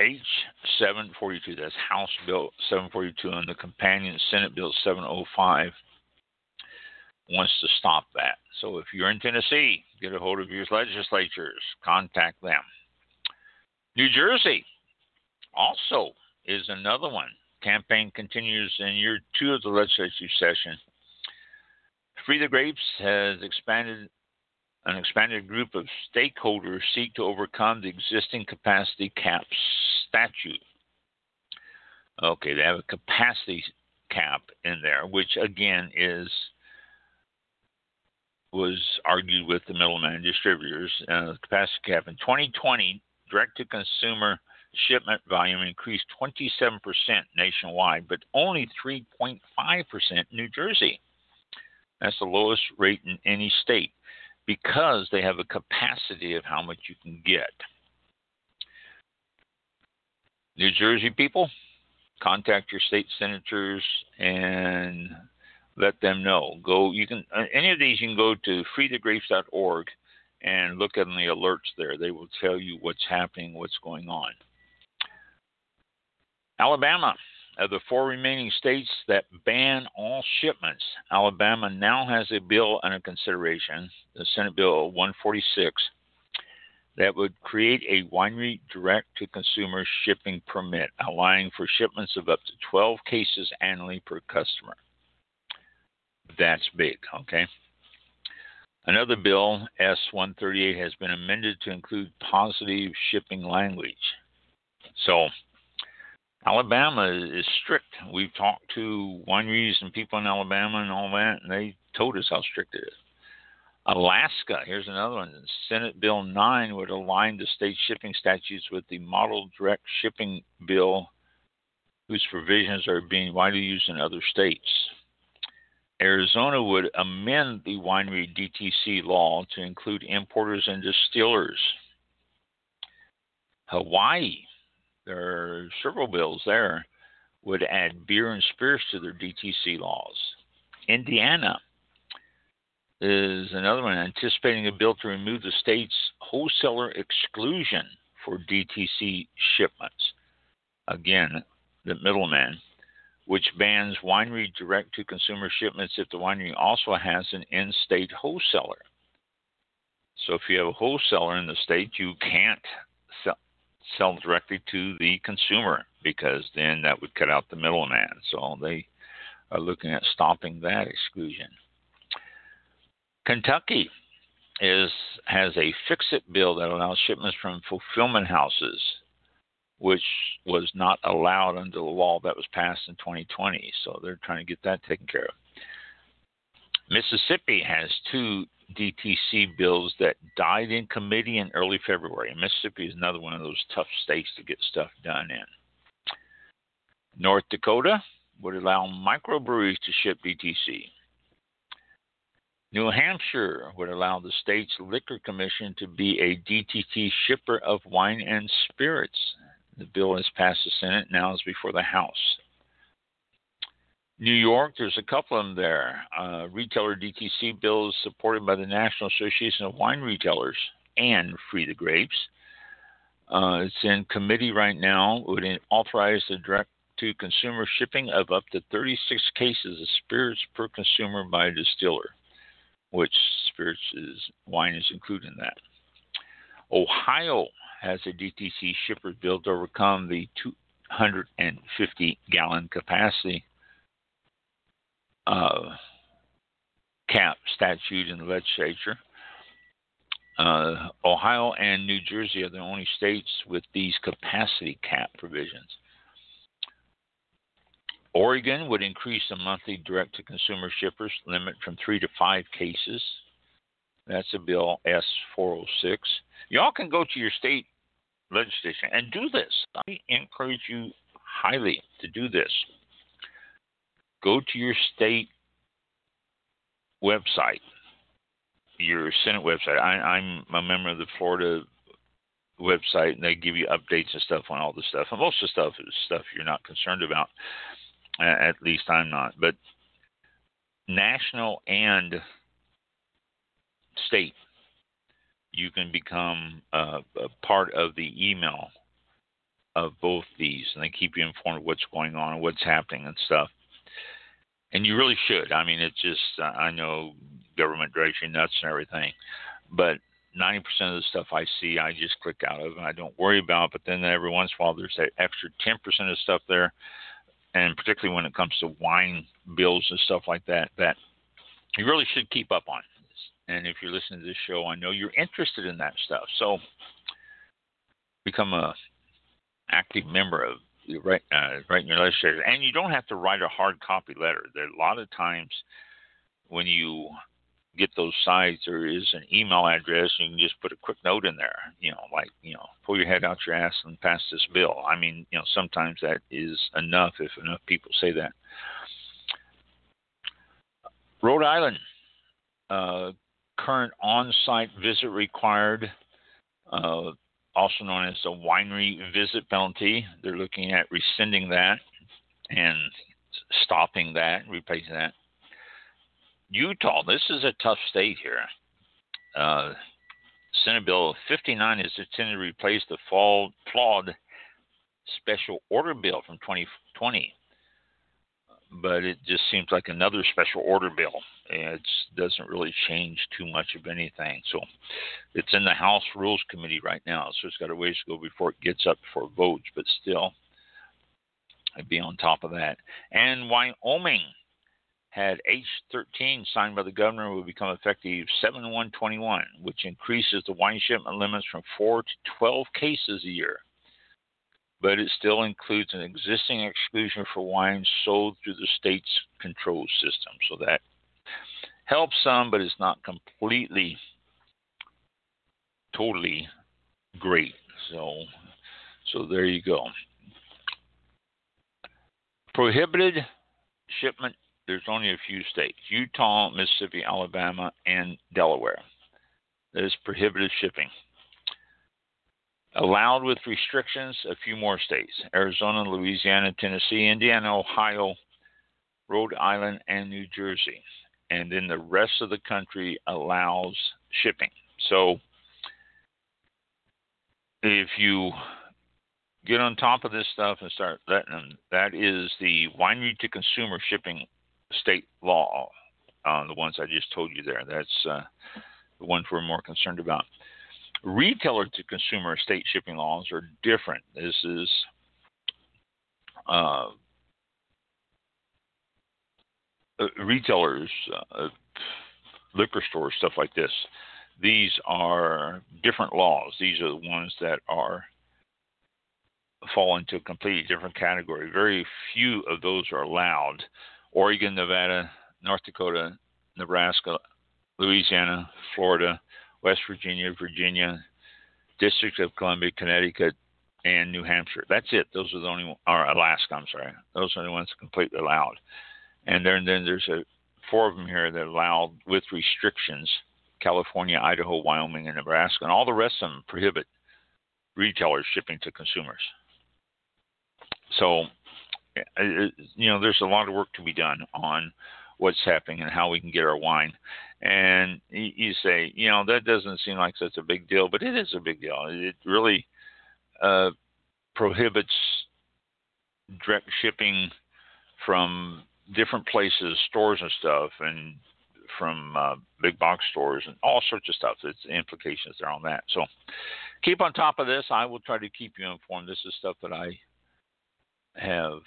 H742, that's House Bill 742, and the companion Senate Bill 705 wants to stop that. So if you're in Tennessee, get a hold of your legislatures, contact them. New Jersey also is another one. Campaign continues in year two of the legislative session. Free the Grapes has expanded an expanded group of stakeholders seek to overcome the existing capacity cap statute. Okay, they have a capacity cap in there, which again is was argued with the middleman distributors. Uh, capacity cap in 2020, direct to consumer shipment volume increased 27% nationwide, but only 3.5% in New Jersey. That's the lowest rate in any state because they have a capacity of how much you can get. New Jersey people, contact your state senators and let them know. Go, you can any of these you can go to freethegrapes.org and look at the alerts there. They will tell you what's happening, what's going on. Alabama, of the four remaining states that ban all shipments, Alabama now has a bill under consideration, the Senate Bill 146, that would create a winery direct to consumer shipping permit, allowing for shipments of up to 12 cases annually per customer. That's big, okay? Another bill, S 138, has been amended to include positive shipping language. So, Alabama is strict. We've talked to wineries and people in Alabama and all that, and they told us how strict it is. Alaska, here's another one. Senate Bill 9 would align the state shipping statutes with the Model Direct Shipping Bill, whose provisions are being widely used in other states. Arizona would amend the winery DTC law to include importers and distillers. Hawaii there are several bills there, would add beer and spirits to their DTC laws. Indiana is another one anticipating a bill to remove the state's wholesaler exclusion for DTC shipments. Again, the middleman, which bans winery direct to consumer shipments if the winery also has an in state wholesaler. So if you have a wholesaler in the state, you can't sell, directly to the consumer because then that would cut out the middleman. So they are looking at stopping that exclusion. Kentucky is has a fix-it bill that allows shipments from fulfillment houses, which was not allowed under the law that was passed in 2020. So they're trying to get that taken care of. Mississippi has two DTC bills that died in committee in early February. Mississippi is another one of those tough states to get stuff done in. North Dakota would allow microbreweries to ship DTC. New Hampshire would allow the state's liquor commission to be a DTC shipper of wine and spirits. The bill has passed the Senate, now is before the House. New York, there's a couple of them there. Uh, retailer DTC bills supported by the National Association of Wine Retailers and Free the Grapes. Uh, it's in committee right now. It would authorize the direct to consumer shipping of up to 36 cases of spirits per consumer by a distiller, which spirits is wine is included in that. Ohio has a DTC shipper bill to overcome the 250 gallon capacity uh, cap statute in the legislature. Uh, Ohio and New Jersey are the only states with these capacity cap provisions. Oregon would increase the monthly direct to consumer shippers limit from three to five cases. That's a bill S 406. Y'all can go to your state legislation and do this. I encourage you highly to do this go to your state website, your Senate website. I, am a member of the Florida website, and they give you updates and stuff on all the stuff. And most of the stuff is stuff you're not concerned about. At least I'm not. But national and state, you can become a part of the email of both these, and they keep you informed of what's going on and what's happening and stuff and you really should. I mean, it's just uh, I know government drives you nuts and everything, but 90% of the stuff I see, I just click out of and I don't worry about. But then every once in a while, there's that extra 10% of stuff there, and particularly when it comes to wine bills and stuff like that, that you really should keep up on. And if you're listening to this show, I know you're interested in that stuff. So become a active member of write uh, writing your legislator, and you don't have to write a hard copy letter. There are a lot of times when you get those sites, there is an email address. and You can just put a quick note in there. You know, like you know, pull your head out your ass and pass this bill. I mean, you know, sometimes that is enough if enough people say that. Rhode Island, uh, current on-site visit required. Uh, also known as the winery visit penalty. They're looking at rescinding that and stopping that, replacing that. Utah, this is a tough state here. Uh, Senate Bill 59 is intended to replace the fall, flawed special order bill from 2020 but it just seems like another special order bill. It doesn't really change too much of anything. So it's in the House Rules Committee right now, so it's got a ways to go before it gets up for votes, but still, I'd be on top of that. And Wyoming had H13 signed by the governor will become effective 7 1 21, which increases the wine shipment limits from 4 to 12 cases a year but it still includes an existing exclusion for wines sold through the state's control system. So that helps some, but it's not completely, totally great. So, so there you go. Prohibited shipment. There's only a few states: Utah, Mississippi, Alabama, and Delaware. That is prohibited shipping. Allowed with restrictions, a few more states Arizona, Louisiana, Tennessee, Indiana, Ohio, Rhode Island, and New Jersey. And then the rest of the country allows shipping. So if you get on top of this stuff and start letting them, that is the winery to consumer shipping state law, uh, the ones I just told you there. That's uh, the ones we're more concerned about. Retailer to consumer state shipping laws are different. This is uh, retailers, uh, liquor stores, stuff like this. These are different laws. These are the ones that are fall into a completely different category. Very few of those are allowed. Oregon, Nevada, North Dakota, Nebraska, Louisiana, Florida, West Virginia, Virginia, District of Columbia, Connecticut, and New Hampshire. That's it. Those are the only, or Alaska. I'm sorry. Those are the ones completely allowed. And then then there's a four of them here that allow with restrictions: California, Idaho, Wyoming, and Nebraska, and all the rest of them prohibit retailers shipping to consumers. So, you know, there's a lot of work to be done on what's happening and how we can get our wine. And you say, you know, that doesn't seem like such a big deal, but it is a big deal. It really uh, prohibits direct shipping from different places, stores and stuff, and from uh, big box stores and all sorts of stuff. It's implications there on that. So keep on top of this. I will try to keep you informed. This is stuff that I have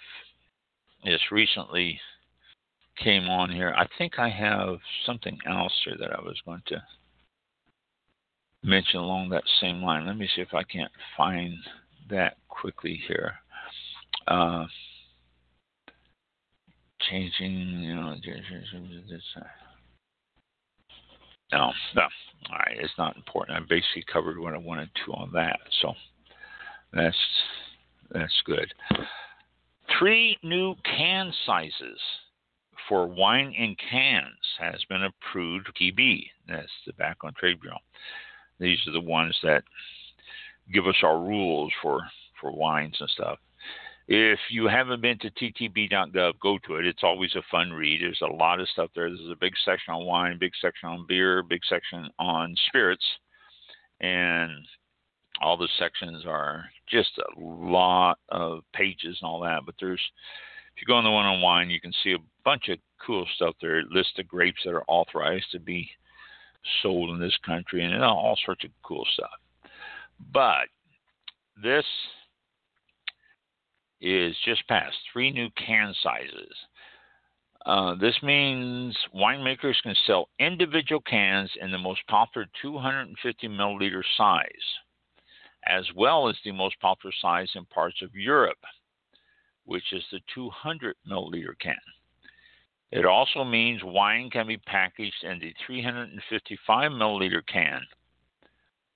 just recently came on here. I think I have something else here that I was going to mention along that same line. Let me see if I can't find that quickly here. Uh, changing, you know, this. No, no. All right, it's not important. I basically covered what I wanted to on that, so that's that's good. Three new can sizes for wine in cans has been approved. TB, that's the Tobacco Trade Bureau. These are the ones that give us our rules for for wines and stuff. If you haven't been to ttb.gov, go to it. It's always a fun read. There's a lot of stuff there. There's a big section on wine, big section on beer, big section on spirits, and all the sections are just a lot of pages and all that. But there's, if you go on the one on wine, you can see a bunch of cool stuff there. It lists the grapes that are authorized to be sold in this country and all sorts of cool stuff. But this is just passed three new can sizes. Uh, this means winemakers can sell individual cans in the most popular 250 milliliter size, as well as the most popular size in parts of Europe, which is the 200 milliliter can. It also means wine can be packaged in the 355 milliliter can,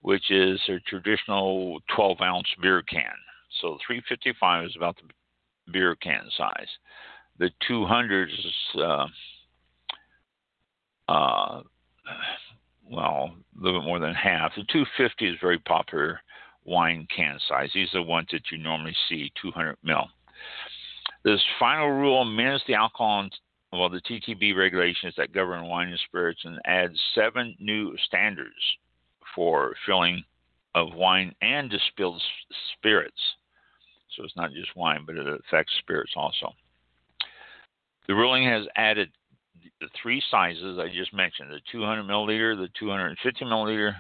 which is a traditional 12 ounce beer can. So 355 is about the beer can size. The 200 is, uh, uh, well, a little bit more than half. The 250 is very popular wine can size. These are the ones that you normally see, 200 mil. This final rule amends the alcohol, well, the TTB regulations that govern wine and spirits and adds seven new standards for filling of wine and distilled spirits. So it's not just wine, but it affects spirits also. The ruling has added the three sizes I just mentioned the 200 milliliter, the 250 milliliter,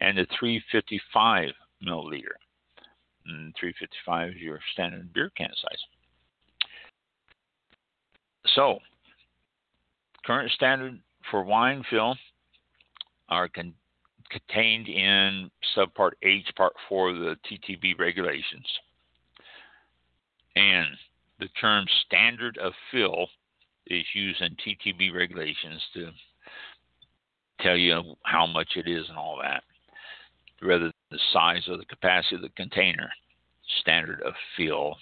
and the 355 milliliter. And 355 is your standard beer can size. So, current standard for wine fill are con- contained in subpart H, part 4 of the TTB regulations. And the term standard of fill is used in TTB regulations to tell you how much it is and all that, rather than the size or the capacity of the container. Standard of fill.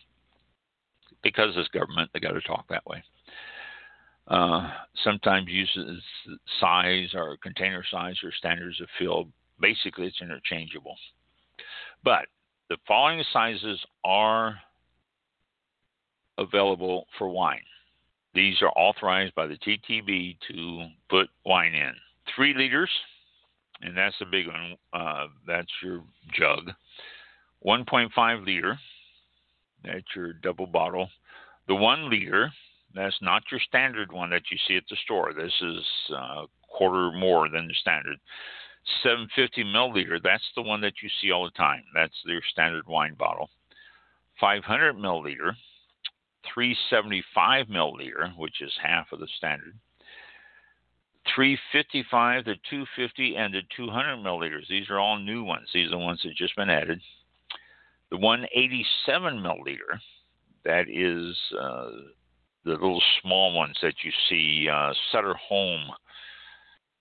Because it's government, they got to talk that way. Uh, sometimes uses size or container size or standards of fill. Basically, it's interchangeable. But the following sizes are available for wine. These are authorized by the TTB to put wine in. Three liters, and that's the big one. Uh, that's your jug. 1.5 liter, that's your double bottle. The one liter, that's not your standard one that you see at the store. This is uh, quarter more than the standard. 750 milliliter, that's the one that you see all the time. That's their standard wine bottle. 500 milliliter, 375 milliliter, which is half of the standard. 355, the 250, and the 200 milliliters. These are all new ones. These are the ones that just been added. The 187 milliliter, that is uh, the little small ones that you see. Uh, Sutter Home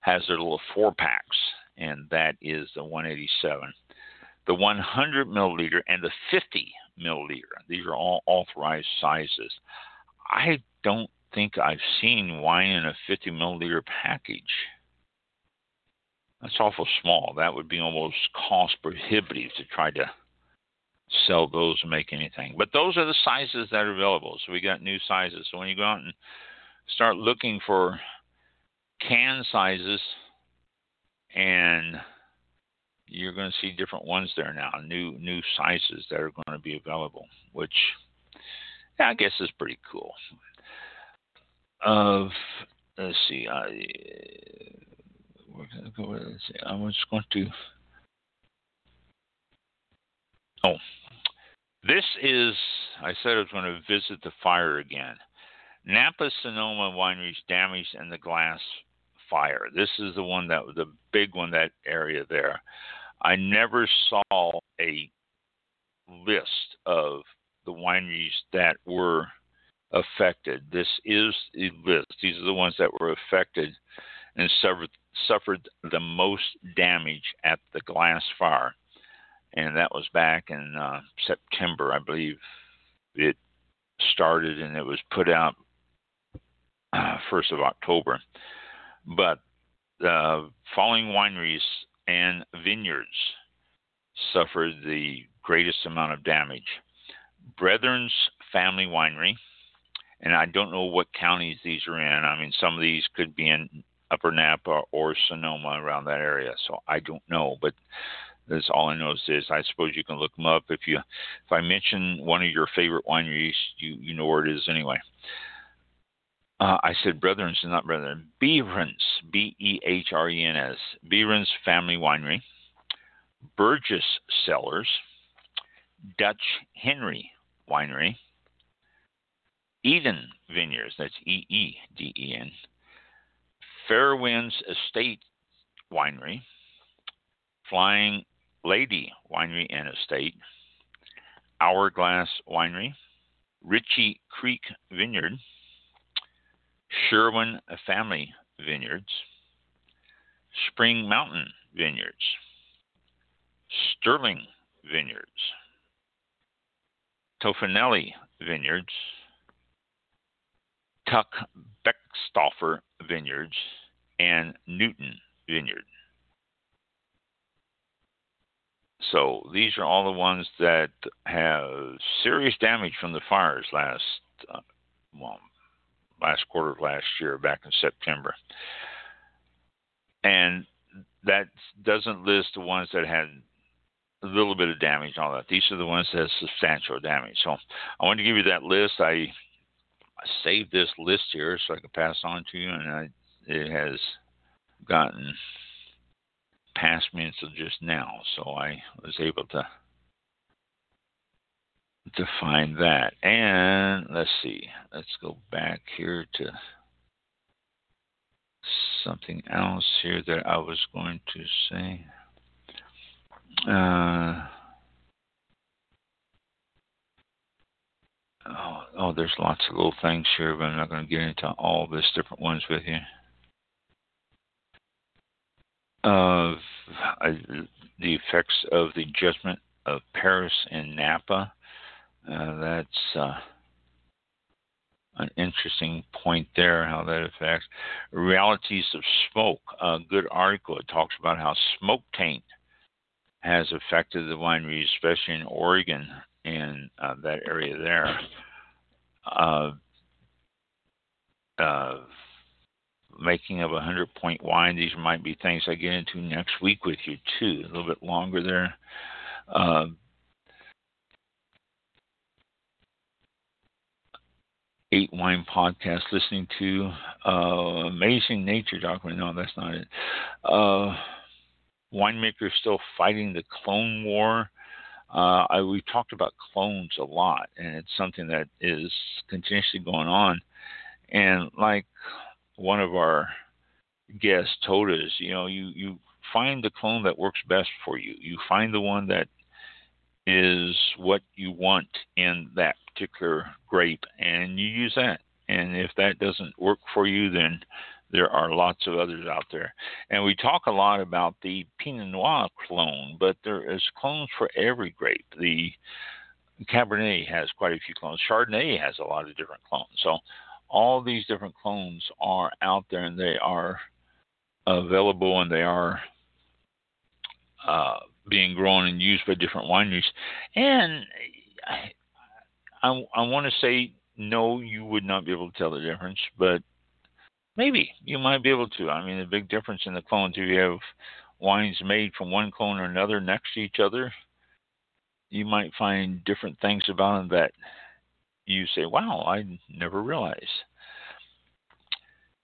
has their little four packs, and that is the 187. The 100 milliliter and the 50 milliliter. These are all authorized sizes. I don't think I've seen wine in a 50 milliliter package. That's awful small. That would be almost cost prohibitive to try to sell those and make anything. But those are the sizes that are available. So we got new sizes. So when you go out and start looking for can sizes, and you're going to see different ones there now, new new sizes that are going to be available, which yeah, I guess is pretty cool. Of let's see, I we're going to go. Let's see, I was going to. Oh, this is, I said I was going to visit the fire again. Napa Sonoma wineries damaged in the glass fire. This is the one that was the big one, that area there. I never saw a list of the wineries that were affected. This is the list. These are the ones that were affected and suffered, suffered the most damage at the glass fire and that was back in uh, September, I believe. It started and it was put out uh, first of October. But uh, following wineries and vineyards suffered the greatest amount of damage. Brethren's Family Winery, and I don't know what counties these are in. I mean, some of these could be in Upper Napa or Sonoma around that area, so I don't know. But that's all I know is this. I suppose you can look them up. If you, if I mention one of your favorite wineries, you you know where it is anyway. Uh, I said Brethren's, not Brethren. Behren's, B E H R E N S. Behren's Family Winery. Burgess Cellars. Dutch Henry Winery. Eden Vineyards, that's E E D E N. Fairwinds Estate Winery. Flying Lady Winery and Estate, Hourglass Winery, Ritchie Creek Vineyard, Sherwin Family Vineyards, Spring Mountain Vineyards, Sterling Vineyards, Tofanelli Vineyards, Tuck Beckstoffer Vineyards, and Newton Vineyard. So these are all the ones that have serious damage from the fires last, uh, well, last quarter of last year, back in September. And that doesn't list the ones that had a little bit of damage all that. These are the ones that have substantial damage. So I want to give you that list. I, I saved this list here so I could pass on to you, and I, it has gotten past me until just now, so I was able to to find that. And let's see, let's go back here to something else here that I was going to say. Uh, oh, oh, there's lots of little things here, but I'm not going to get into all these different ones with you of uh, the effects of the judgment of Paris and Napa. Uh, that's uh, an interesting point there, how that affects realities of smoke. A good article. It talks about how smoke taint has affected the wineries, especially in Oregon and uh, that area there. Making of a hundred point wine. These might be things I get into next week with you too. A little bit longer there. Eight Wine podcast, listening to uh, Amazing Nature documentary. No, that's not it. Uh, winemakers still fighting the clone war. Uh, I, we talked about clones a lot, and it's something that is continuously going on. And like one of our guests told us, you know, you, you find the clone that works best for you. You find the one that is what you want in that particular grape, and you use that. And if that doesn't work for you, then there are lots of others out there. And we talk a lot about the Pinot Noir clone, but there is clones for every grape. The Cabernet has quite a few clones. Chardonnay has a lot of different clones. So all these different clones are out there and they are available and they are uh, being grown and used by different wineries. And I, I, I want to say no, you would not be able to tell the difference, but maybe you might be able to. I mean, the big difference in the clones, if you have wines made from one clone or another next to each other, you might find different things about them that you say, wow, I never realized.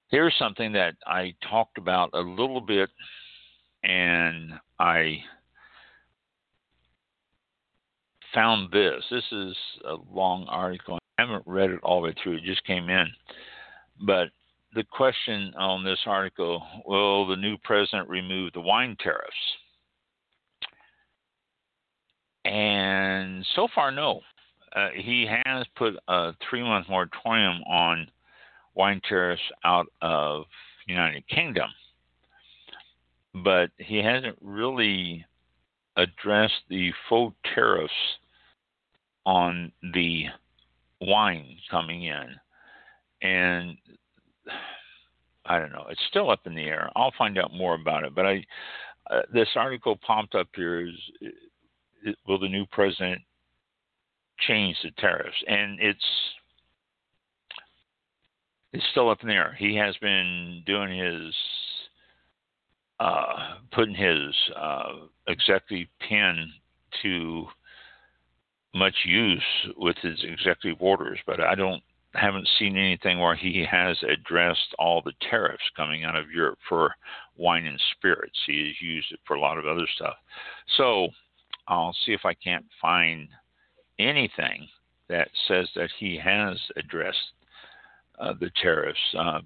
Here's something that I talked about a little bit, and I found this. This is a long article. I haven't read it all the way through, it just came in. But the question on this article will the new president remove the wine tariffs? And so far, no. Uh, he has put a three month moratorium on wine tariffs out of the United Kingdom, but he hasn't really addressed the faux tariffs on the wine coming in. And I don't know. It's still up in the air. I'll find out more about it. But I, uh, this article popped up here is, is, will the new president change the tariffs? And it's it's still up in the air. He has been doing his uh, putting his uh, executive pen to much use with his executive orders, but I don't haven't seen anything where he has addressed all the tariffs coming out of Europe for wine and spirits. He has used it for a lot of other stuff. So I'll see if I can't find anything that says that he has addressed uh, the tariffs. Uh,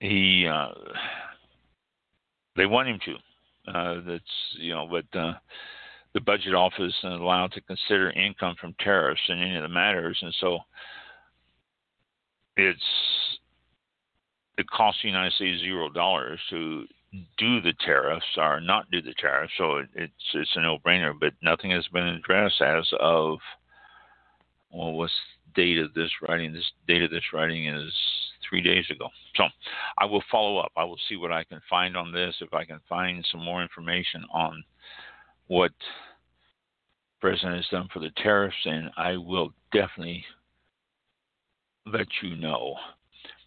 he uh, they want him to. Uh, that's you know, but uh, the budget office is allowed to consider income from tariffs in any of the matters, and so it's it costs the United States zero dollars to do the tariffs or not do the tariffs, so it, it's it's a no-brainer. But nothing has been addressed as of well, what's date of this writing? This date of this writing is three days ago. So I will follow up. I will see what I can find on this. If I can find some more information on what president has done for the tariffs, and I will definitely let you know.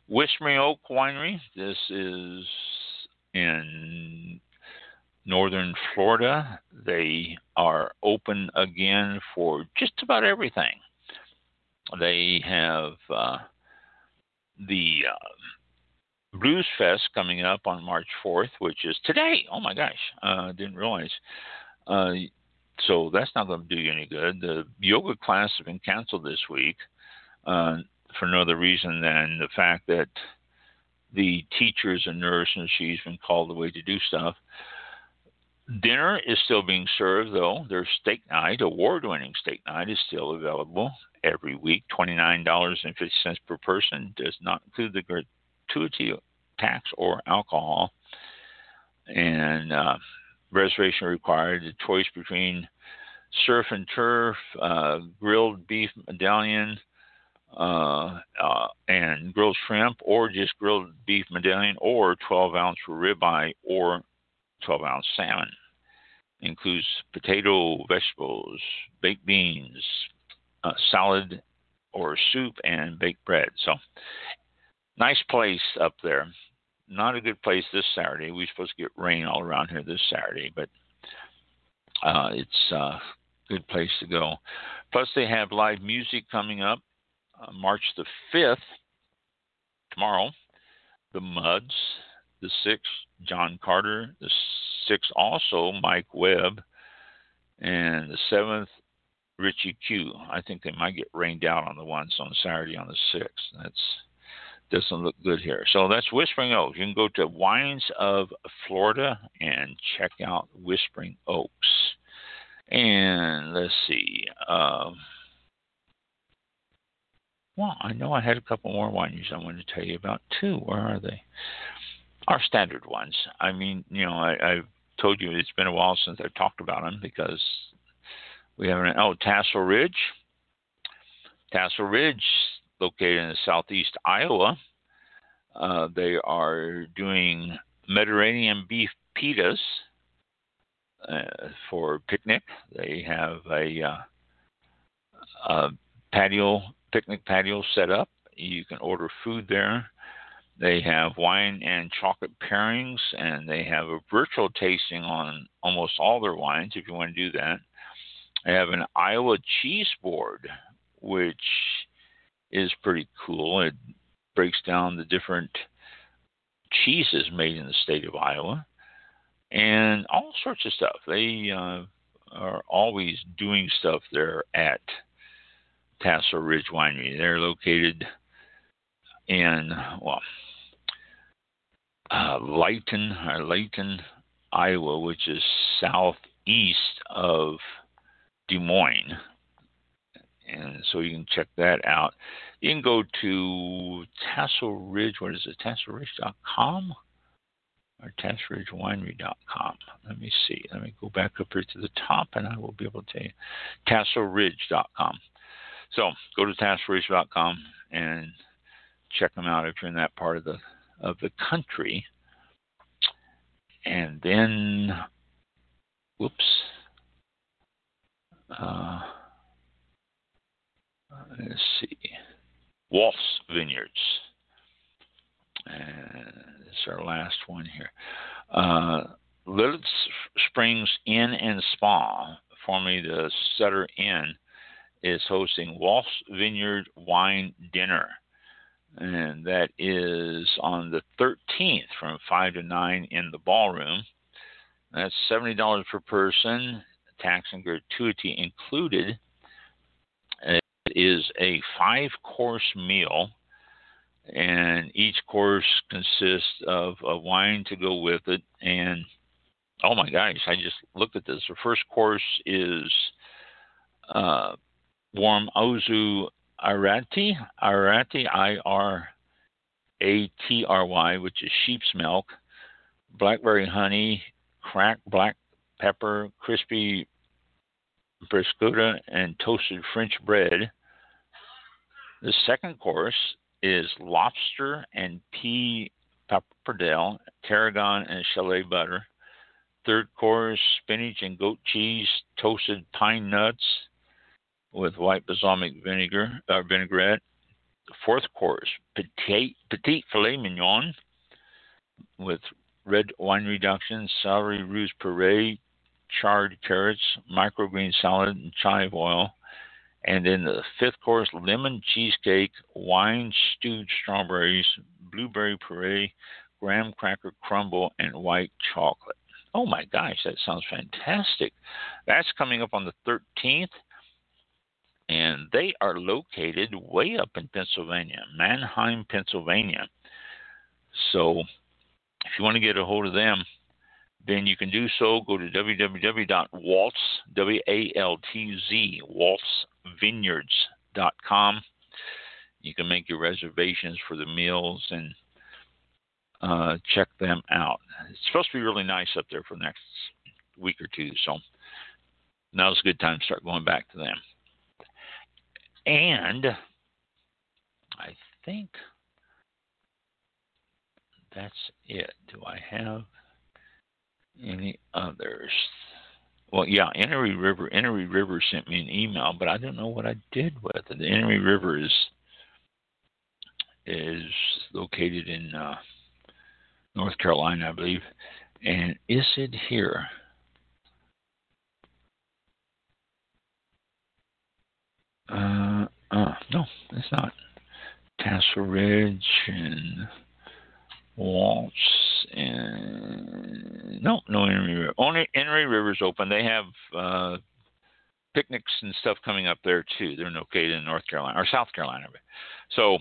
Whispering Oak Winery. This is in northern Florida. They are open again for just about everything. They have uh, the uh, Blues Fest coming up on March 4th, which is today. Oh my gosh, uh, didn't realize. Uh, so that's not going to do you any good. The yoga class has been canceled this week uh, for no other reason than the fact that the teacher is a nurse and she's been called away to do stuff. Dinner is still being served, though. Their steak night, award winning steak night, is still available every week. $29.50 per person does not include the gratuity tax or alcohol. And uh, reservation required. The choice between surf and turf, uh, grilled beef medallion, uh, uh, and grilled shrimp, or just grilled beef medallion, or 12 ounce ribeye, or 12 ounce salmon. Includes potato, vegetables, baked beans, uh, salad or soup, and baked bread. So, nice place up there not a good place this Saturday. We're supposed to get rain all around here this Saturday, but uh, it's a good place to go. Plus, they have live music coming up uh, March the 5th, tomorrow. The Muds, the 6th, John Carter, the 6th, also Mike Webb, and the 7th, Richie Q. I think they might get rained out on the ones on Saturday on the 6th. That's doesn't look good here. So that's Whispering Oaks. You can go to Wines of Florida and check out Whispering Oaks. And let's see. Um, well, I know I had a couple more wineries I wanted to tell you about too. Where are they? Our standard ones. I mean, you know, I, I've told you it's been a while since I've talked about them because we have an oh Tassel Ridge. Tassel Ridge, located in southeast Iowa. Uh, they are doing Mediterranean beef pitas uh, for picnic. They have a, uh, a patio picnic patio set up. You can order food there. They have wine and chocolate pairings, and they have a virtual tasting on almost all their wines if you want to do that. They have an Iowa cheese board, which is pretty cool. It breaks down the different cheeses made in the state of Iowa and all sorts of stuff. They uh, are always doing stuff there at Tassel Ridge Winery. They're located in, well, uh, Leighton, or Leighton, Iowa, which is southeast of Des Moines. And so you can check that out. You can go to Tassel Ridge, what is it, tasselridge.com or tasselridgewinery.com. Let me see. Let me go back up here to the top and I will be able to tell you. tasselridge.com. So go to tasselridge.com and check them out if you're in that part of the of the country. And then, whoops. Uh, let's see. Waltz Vineyards. And it's our last one here. Uh, Lititz Springs Inn and Spa, formerly the Sutter Inn, is hosting Waltz Vineyard Wine Dinner. And that is on the 13th from 5 to 9 in the ballroom. That's $70 per person, tax and gratuity included It is a five course meal, and each course consists of a wine to go with it. And oh my gosh, I just looked at this. The first course is uh, warm Ossau Irati, Irati, I R A T R Y, which is sheep's milk, blackberry honey, cracked black pepper, crispy bruschetta, and toasted French bread. The second course is lobster and pea pappardelle, tarragon and chalet butter. Third course, spinach and goat cheese, toasted pine nuts with white balsamic vinegar uh, vinaigrette. Fourth course, petite, filet mignon with red wine reduction, celery ruse puree, charred carrots, microgreen salad, and chive oil. And then the fifth course, lemon cheesecake, wine stewed strawberries, blueberry puree, graham cracker crumble, and white chocolate. Oh my gosh, that sounds fantastic. That's coming up on the 13th. And they are located way up in Pennsylvania, Manheim, Pennsylvania. So if you want to get a hold of them, then you can do so. Go to www.waltz, W-A-L-T-Z, waltzvineyards.com. You can make your reservations for the meals and uh, check them out. It's supposed to be really nice up there for the next week or two, so now's a good time to start going back to them. And I think that's it. Do I have any others? Well, yeah, Enoree River. Enoree River sent me an email, but I don't know what I did with it. The Enoree River is is located in uh, North Carolina, I believe. And is it here? Uh, uh, no, it's not. Tassel Ridge and Waltz and no, no Enoree River. Only Enoree River's open. They have uh, picnics and stuff coming up there too. They're located in North Carolina or South Carolina. So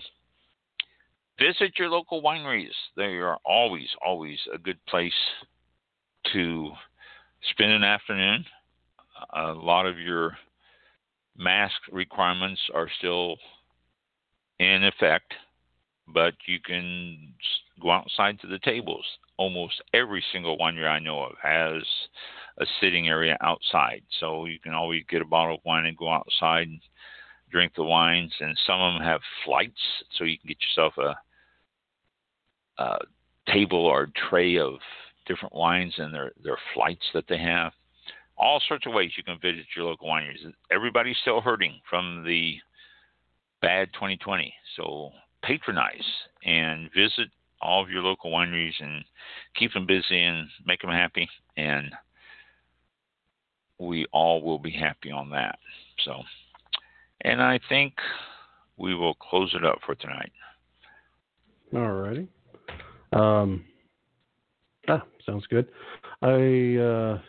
visit your local wineries. They are always, always a good place to spend an afternoon. A lot of your mask requirements are still in effect, but you can go outside to the tables. Almost every single winery I know of has a sitting area outside, so you can always get a bottle of wine and go outside and drink the wines. And some of them have flights, so you can get yourself a, a table or tray of different wines and their their flights that they have. All sorts of ways you can visit your local wineries. Everybody's still hurting from the bad 2020, so patronize and visit all of your local wineries and keep them busy and make them happy. And we all will be happy on that. So, and I think we will close it up for tonight. All righty. Um, ah, sounds good. I uh,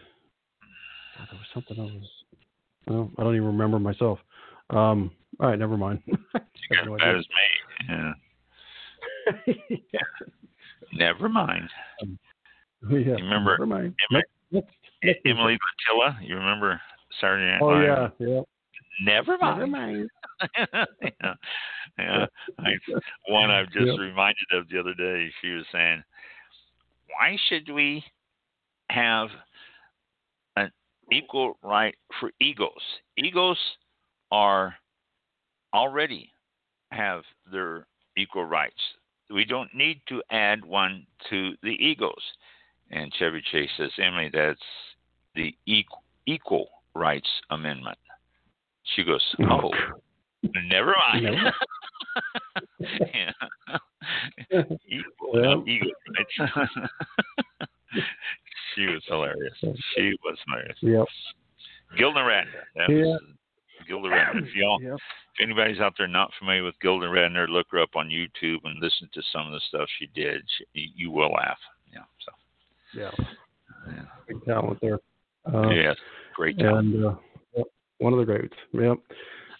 there was something I was. Well, I don't even remember myself. Um, all right, never mind. you got no as me. Yeah. yeah. Never mind. Um, yeah. You remember? Never mind. Emily, Emily Litella? You remember Saturday Night Oh yeah, yeah. Never mind. Never mind. yeah, yeah. I, one I've just Yep. reminded of the other day. She was saying, "Why should we have equal right for egos? Egos are already have their equal rights. We don't need to add one to the egos." And Chevy Chase says, "Emily, that's the equal, equal rights amendment." She goes, "Oh." oh never mind. Yeah. Equal, Well. no, ego, right? she was hilarious. She was hilarious. Yep. Gilda Radner. That Yeah. was Gilda Radner. If y'all, Yep. if anybody's out there not familiar with Gilda Radner, look her up on YouTube and listen to some of the stuff she did. She, you will laugh. Yeah. So. Yeah. Yeah. Big talent there. Uh, yes. Great job. and uh, one of the greats. Yep.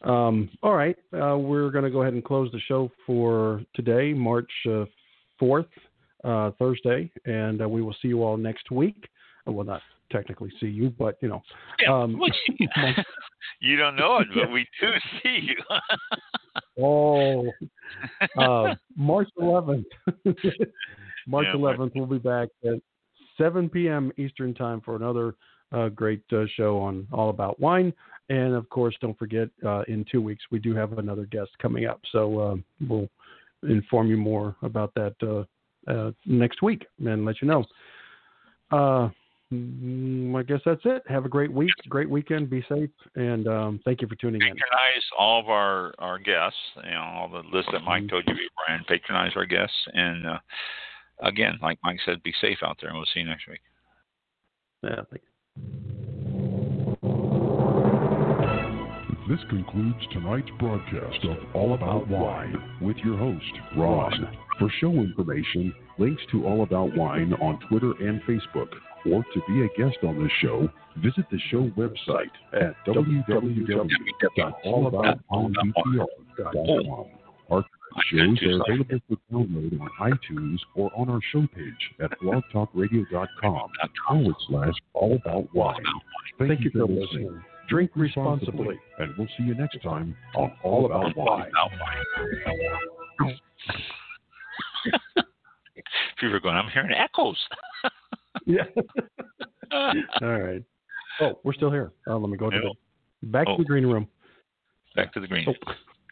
Um, all right, uh, we're going to go ahead and close the show for today, March uh, fourth, uh, Thursday, and uh, we will see you all next week. Well, not technically see you, but you know, Yeah, um, well, you- you don't know it, but we do see you. oh, uh, March 11th. March Yeah, 11th, we'll be back at 7 p.m. Eastern Time for another uh, great uh, show on All About Wine. And of course, don't forget, uh, in two weeks, we do have another guest coming up. So uh, we'll inform you more about that uh, uh, next week and let you know. Mm, I guess that's it. Have a great week, great weekend. Be safe, and um, thank you for tuning in. patronize all of our, our guests, you know, all the list that Mike told you, Brian. Patronize our guests, and uh, again, like Mike said, be safe out there, and we'll see you next week. Yeah, thank This concludes tonight's broadcast of All About Wine with your host, Ron. For show information, links to All About Wine on Twitter and Facebook, or to be a guest on this show, visit the show website at www.allaboutwinebtr.com. Our shows are available for download on iTunes or on our show page at blogtalkradio.com forward slash All About Wine. Thank you for listening. Drink responsibly. And we'll see you next time on All About Wine. People are going, I'm hearing echoes. Yeah. All right. Oh, we're still here. Oh, let me go to the back Oh. to the green room. Back to the green. Oh.